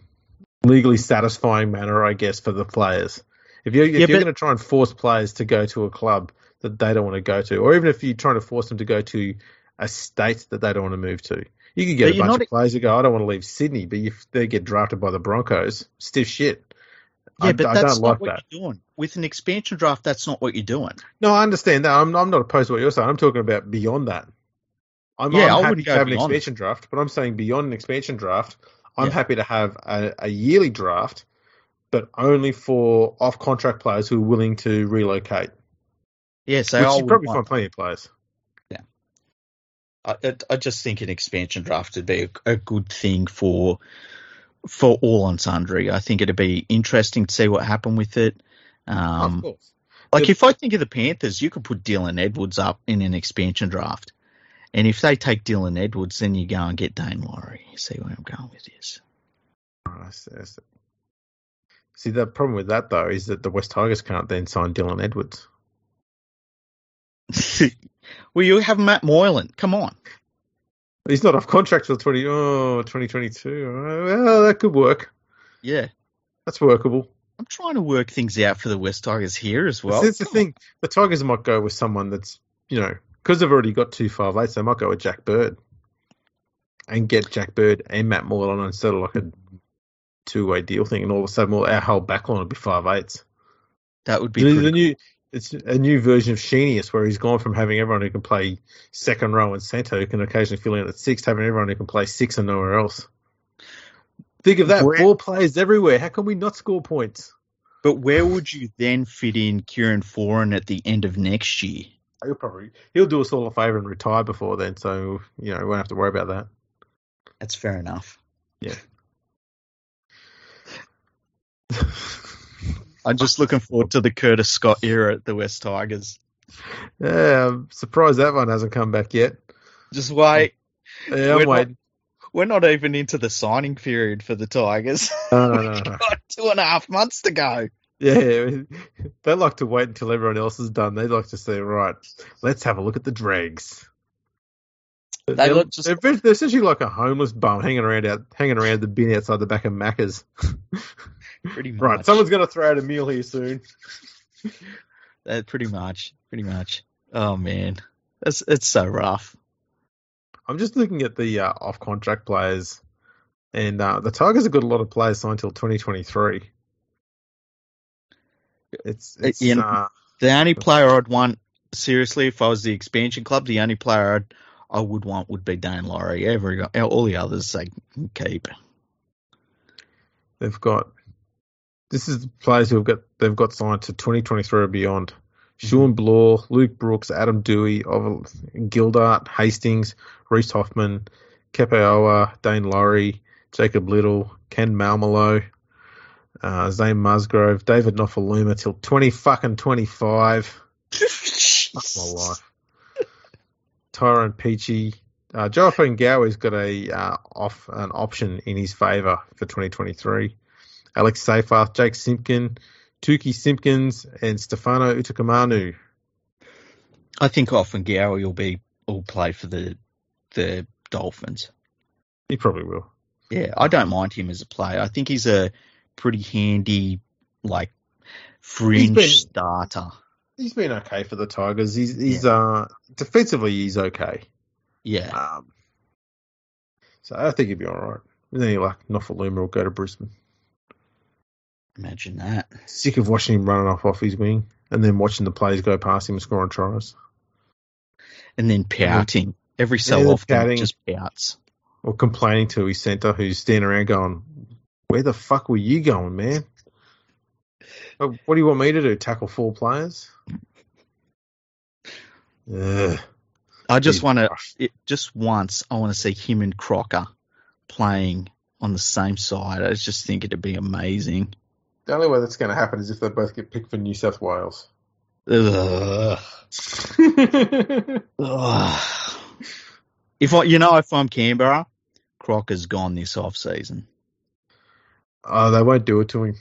legally satisfying manner, I guess, for the players. If you're if Yeah, you're but- going to try and force players to go to a club that they don't want to go to, or even if you're trying to force them to go to a state that they don't want to move to, you could get But a bunch not- of players who go, I don't want to leave Sydney, but if they get drafted by the Broncos, stiff shit. Yeah, I, but I that's don't not like what that. you're doing. With an expansion draft, that's not what you're doing. No, I understand that. I'm, I'm not opposed to what you're saying. I'm talking about beyond that. I'm, Yeah, I I'm wouldn't to go have an beyond. expansion draft, but I'm saying beyond an expansion draft, I'm Yeah. happy to have a, a yearly draft, but only for off contract players who are willing to relocate. Yeah, so which I you probably find plenty of players. Yeah, I- I just think an expansion draft would be a, a good thing for for all and sundry. I think it'd be interesting to see what happened with it. Um, of course. like The- if I think of the Panthers, you could put Dylan Edwards up in an expansion draft, and if they take Dylan Edwards, then you go and get Daine Laurie. You see where I'm going with this? I see, I see. See, the problem with that though is that the West Tigers can't then sign Dylan Edwards. well, you have Matt Moylan. Come on. He's not off contract till 20, oh, 2022. Uh, Well, that could work. Yeah. That's workable. I'm trying to work things out for the West Tigers here as well. Well, that's the thing. The Tigers might go with someone that's, you know, because they've already got two five eights, they might go with Jack Bird and get Jack Bird and Matt Moylan instead of like a two way deal thing, and all of a sudden, well, our whole backline would be five eights. That would be the, a new, it's a new version of Sheenius where he's gone from having everyone who can play second row and centre who can occasionally fill in at six, having everyone who can play six and nowhere else. Think of that, Where- four players everywhere. How can we not score points? But where would you then fit in Kieran Foran at the end of next year? He'll probably he'll do us all a favour and retire before then, so you know we won't have to worry about that. That's fair enough. Yeah. I'm just looking forward to the Curtis Scott era at the West Tigers. Yeah, I'm surprised that one hasn't come back yet. Just wait. Yeah, We're I'm not- waiting. We're not even into the signing period for the Tigers. No, no, no, no. Got two and a half months to go. Yeah, they like to wait until everyone else is done. They like to say, right, let's have a look at the dregs. They they're, look just- they're, they're essentially like a homeless bum hanging around out, hanging around the bin outside the back of Macca's. Pretty much. right, someone's going to throw out a meal here soon. Uh, pretty much. Pretty much. Oh man, it's it's so rough. I'm just looking at the uh, off contract players, and uh, the Tigers have got a lot of players signed till 2023. It's, it's you know- uh, The only player I'd want seriously, if I was the expansion club, the only player I'd, I would want would be Daine Laurie. Every all the others they can keep. they've got this is the players who've got they've got signed to 2023 or beyond. Shawn Blore, Luke Brooks, Adam Doueihi, Gildart, Hastings, Reese Hoffman, Kepeoa, Daine Laurie, Jacob Liddle, Ken Malmelo, uh, Zane Musgrove, David Nofoaluma till 20 fucking 25. Fuck my life. Tyrone Peachey. Uh, Jonathan Gowie's got a uh, off an option in his favour for 2023. Alex Seyfarth, Jake Simpkin, Tuki Simpkins, and Stefano Utoikamanu. I think often Gowie will be will play for the the Dolphins. He probably will. Yeah, I don't mind him as a player. I think he's a pretty handy like fringe been- starter. He's been okay for the Tigers. He's he's uh defensively he's okay. Yeah. Um, so I think he'd be all right. And then he like Nofoaluma will go to Brisbane. Imagine that. Sick of watching him running off off his wing and then watching the players go past him and scoring tries. And then pouting. Every so Yeah, often pouting. just pouts. or complaining to his centre who's standing around going, "Where the fuck were you going, man? What do you want me to do? Tackle four players?" Ugh. I just want to just once I want to see him and Croker playing on the same side. I just think it'd be amazing. The only way that's going to happen is if they both get picked for New South Wales. Ugh. Ugh. If I, you know, if I'm Canberra, Croker's gone this off season. Oh, they won't do it to him.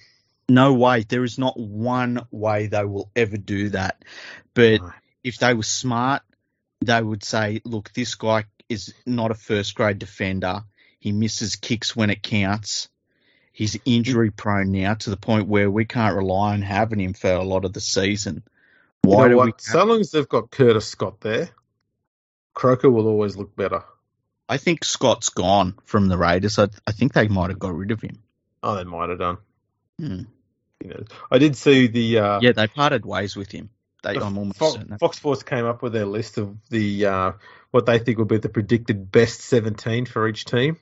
No way. There is not one way they will ever do that. But No. if they were smart, they would say, look, this guy is not a first grade defender. He misses kicks when it counts. He's injury prone now to the point where we can't rely on having him for a lot of the season. You Why know do what? we? So long as they've got Curtis Scott there, Croker will always look better. I think Scott's gone from the Raiders. I, I think they might have got rid of him. Oh, they might have done. Hmm. You know, I did see the uh, Yeah, they parted ways with him. They, The I'm almost Fox, certain. Fox Sports came up with their list of the uh, what they think will be the predicted best 17 for each team.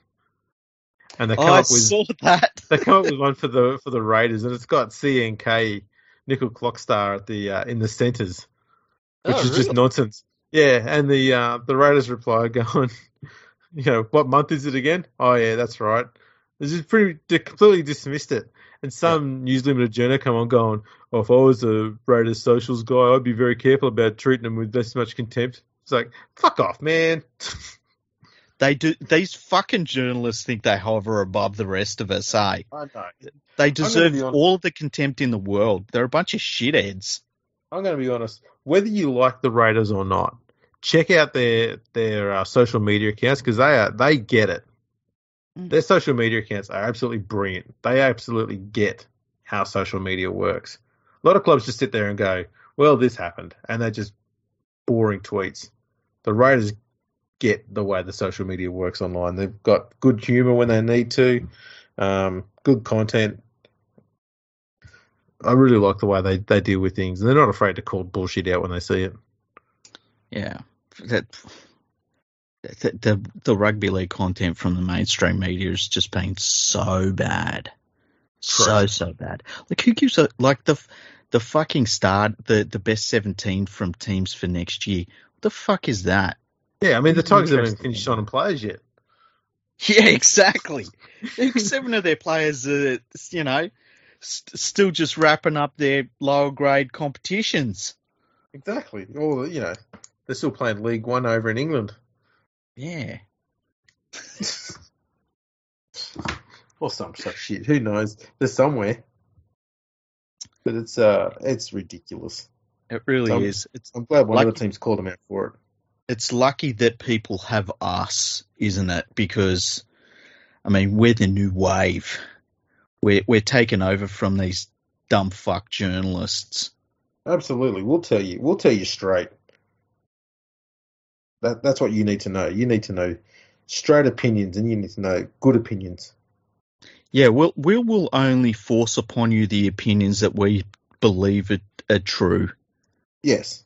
And they come Oh, I up with saw that. they come up with one for the for the Raiders, and it's got CNK Nickel Clockstar at the uh, in the centres, which Oh, is just nonsense. Yeah, and the uh, the Raiders reply going, you know, what month is it again? Oh yeah, that's right. This is pretty they completely dismissed it. And some News Limited journal come on going, oh, if I was a Raiders socials guy, I'd be very careful about treating them with this much contempt. It's like, fuck off, man. They do. These fucking journalists think they hover above the rest of us. Eh? I know. They deserve all the contempt in the world. They're a bunch of shitheads. I'm going to be honest. Whether you like the Raiders or not, check out their their uh, social media accounts because they are they get it. Mm. Their social media accounts are absolutely brilliant. They absolutely get how social media works. A lot of clubs just sit there and go, "Well, this happened," and they're just boring tweets. The Raiders get the way the social media works online. They've got good humor when they need to, um, good content. I really like the way they, they deal with things, and they're not afraid to call bullshit out when they see it. Yeah, that the, the the rugby league content from the mainstream media has just been so bad, so Correct. so bad. Like who gives a like the the fucking start the the best seventeen from teams for next year? What the fuck is that? Yeah, I mean the Tigers haven't finished in signing players yet. Yeah, exactly. Seven of their players are, you know, st- still just wrapping up their lower grade competitions. Exactly. Or you know, they're still playing League One over in England. Yeah. or some such shit. Who knows? They're somewhere. But it's uh it's ridiculous. It really Um, is. It's I'm glad one of the teams called them out for it. it's lucky that people have us, isn't it? Because I mean, we're the new wave. We're we're taking over from these dumb fuck journalists. Absolutely. We'll tell you. We'll tell you straight. That that's what you need to know. You need to know straight opinions and you need to know good opinions. Yeah, we'll we will only force upon you the opinions that we believe are, are true. Yes.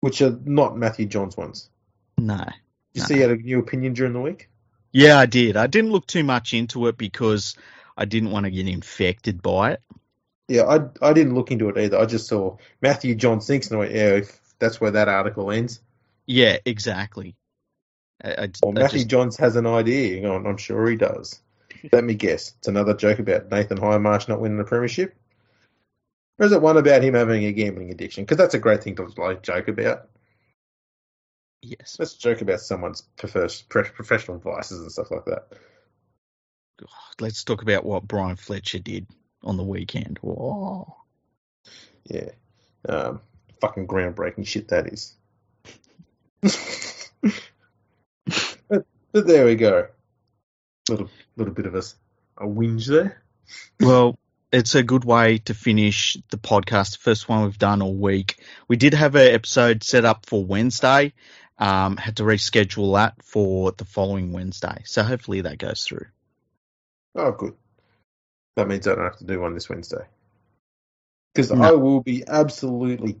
Which are not Matthew John's ones. No. Did you No. see you had a new opinion during the week? Yeah, I did. I didn't look too much into it because I didn't want to get infected by it. Yeah, I I didn't look into it either. I just saw Matthew John thinks and I went, yeah, if that's where that article ends. Yeah, exactly. I, I, Well, I Matthew just- Johns has an idea. You I'm sure he does. Let me guess. It's another joke about Nathan Hindmarsh not winning the premiership. Or is it one about him having a gambling addiction? Because that's a great thing to like joke about. yes. Let's joke about someone's profes- professional vices and stuff like that. Let's talk about what Bryan Fletcher did on the weekend. Whoa. Yeah, um, fucking groundbreaking shit that is. But, but there we go. Little little bit of a, a whinge there. Well, it's a good way to finish the podcast. The first one we've done all week. We did have an episode set up for Wednesday. Um, had to reschedule that for the following Wednesday. So hopefully that goes through. Oh, good. That means I don't have to do one this Wednesday. Because No. I will be absolutely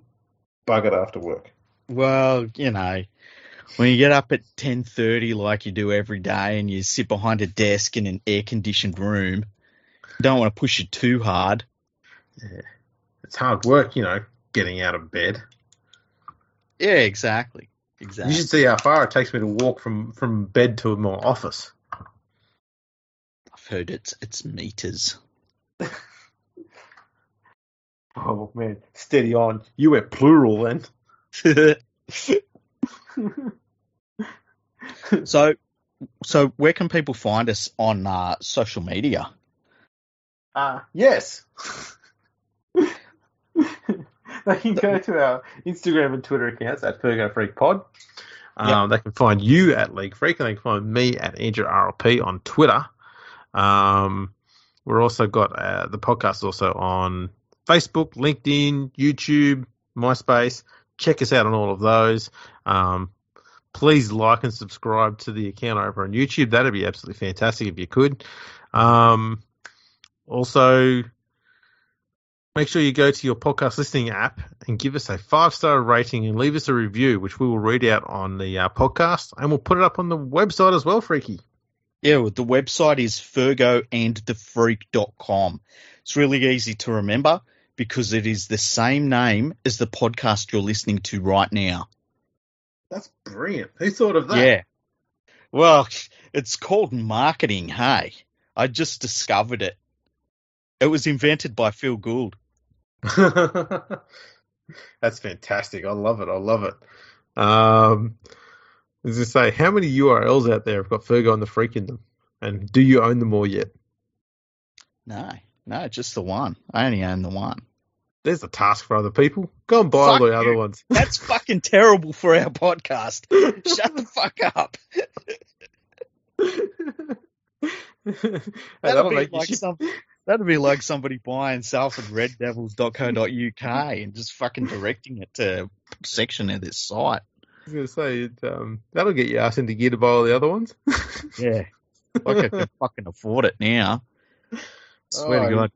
buggered after work. Well, you know, when you get up at ten thirty like you do every day, and you sit behind a desk in an air conditioned room, you don't want to push it too hard. It's hard work, you know, getting out of bed. Yeah, exactly, Exactly. You should see how far it takes me to walk from, from bed to my office. I've heard it's it's meters. Oh, man. Steady on. You went plural then. so, so where can people find us on uh, social media? Uh, yes. they can go to our Instagram and Twitter accounts at Fergo Freak Pod. Um, They can find you at League Freak, and they can find me at Andrew RLP on Twitter. Um, we're also got uh, the podcast also on Facebook, LinkedIn, YouTube, MySpace. Check us out on all of those. Um, please like and subscribe to the account over on YouTube. That'd be absolutely fantastic if you could. Um, also, make sure you go to your podcast listening app and give us a five star rating and leave us a review, which we will read out on the uh, podcast and we'll put it up on the website as well, Freaky. Yeah, well, the website is fergoandthefreak.com. It's really easy to remember because it is the same name as the podcast you're listening to right now. That's brilliant. Who thought of that? Yeah. Well, it's called marketing, hey. I just discovered it. It was invented by Phil Gould. That's fantastic. I love it. I love it. Um, as I say, how many URLs out there have got Fergo and the Freak in them? And do you own them all yet? No, no, just the one. I only own the one. There's a task for other people. Go and buy all the you. other ones. That's fucking terrible for our podcast. Shut the fuck up. Hey, That'd that'll be, like some, that'd be like somebody buying salfordreddevils.co.uk and just fucking directing it to a section of this site. I was going to say, it, um, that'll get your ass into gear to buy all the other ones. Yeah. Like I can fucking afford it now. Swear Oh, to God.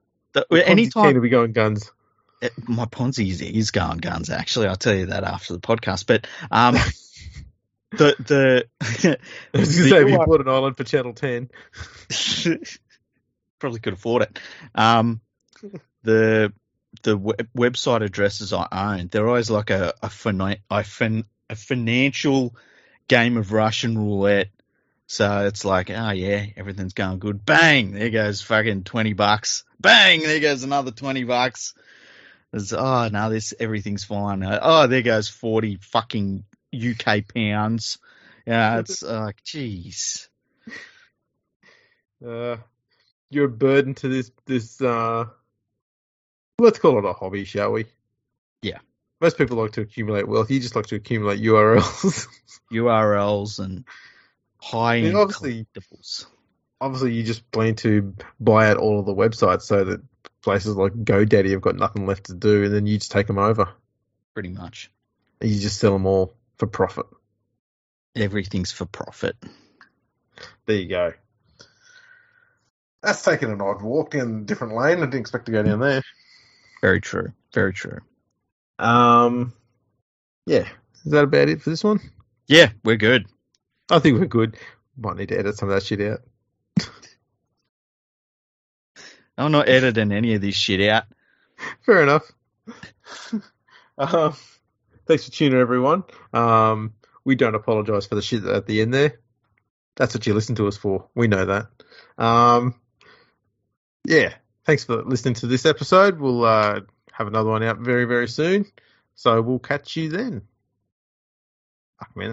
The- anytime to be going guns. It- my Ponzi is, is going guns, actually. I'll tell you that after the podcast. But um, the the I was The say, you bought an island for Channel 10. probably could afford it. Um, the the web, website addresses I own, they're always like a a, fina- a, fin- a financial game of Russian roulette. So it's like, oh yeah, everything's going good. Bang, there goes fucking twenty bucks. Bang, there goes another twenty bucks. It's, oh no, this everything's fine. Uh, Oh, there goes forty fucking UK pounds. Yeah, it's like, jeez. Uh, you're a burden to this, this, uh, let's call it a hobby, shall we? Yeah. Most people like to accumulate wealth. You just like to accumulate URLs. URLs and high end obviously- collectibles. Obviously, you just plan to buy out all of the websites so that places like GoDaddy have got nothing left to do, and then you just take them over. Pretty much And you just sell them all for profit. everything's for profit. There you go. That's taking an odd walk down a different lane. I didn't expect to go down there. Very true. Very true. Um, yeah. Is that about it for this one? Yeah, we're good. I think we're good. Might need to edit some of that shit out. I'm not editing any of this shit out. Fair enough. um, thanks for tuning in, everyone. Um, we don't apologise for the shit at the end there. That's what you listen to us for. We know that. Um, yeah. Thanks for listening to this episode. We'll uh, have another one out very, very soon. So we'll catch you then. Fuck, man.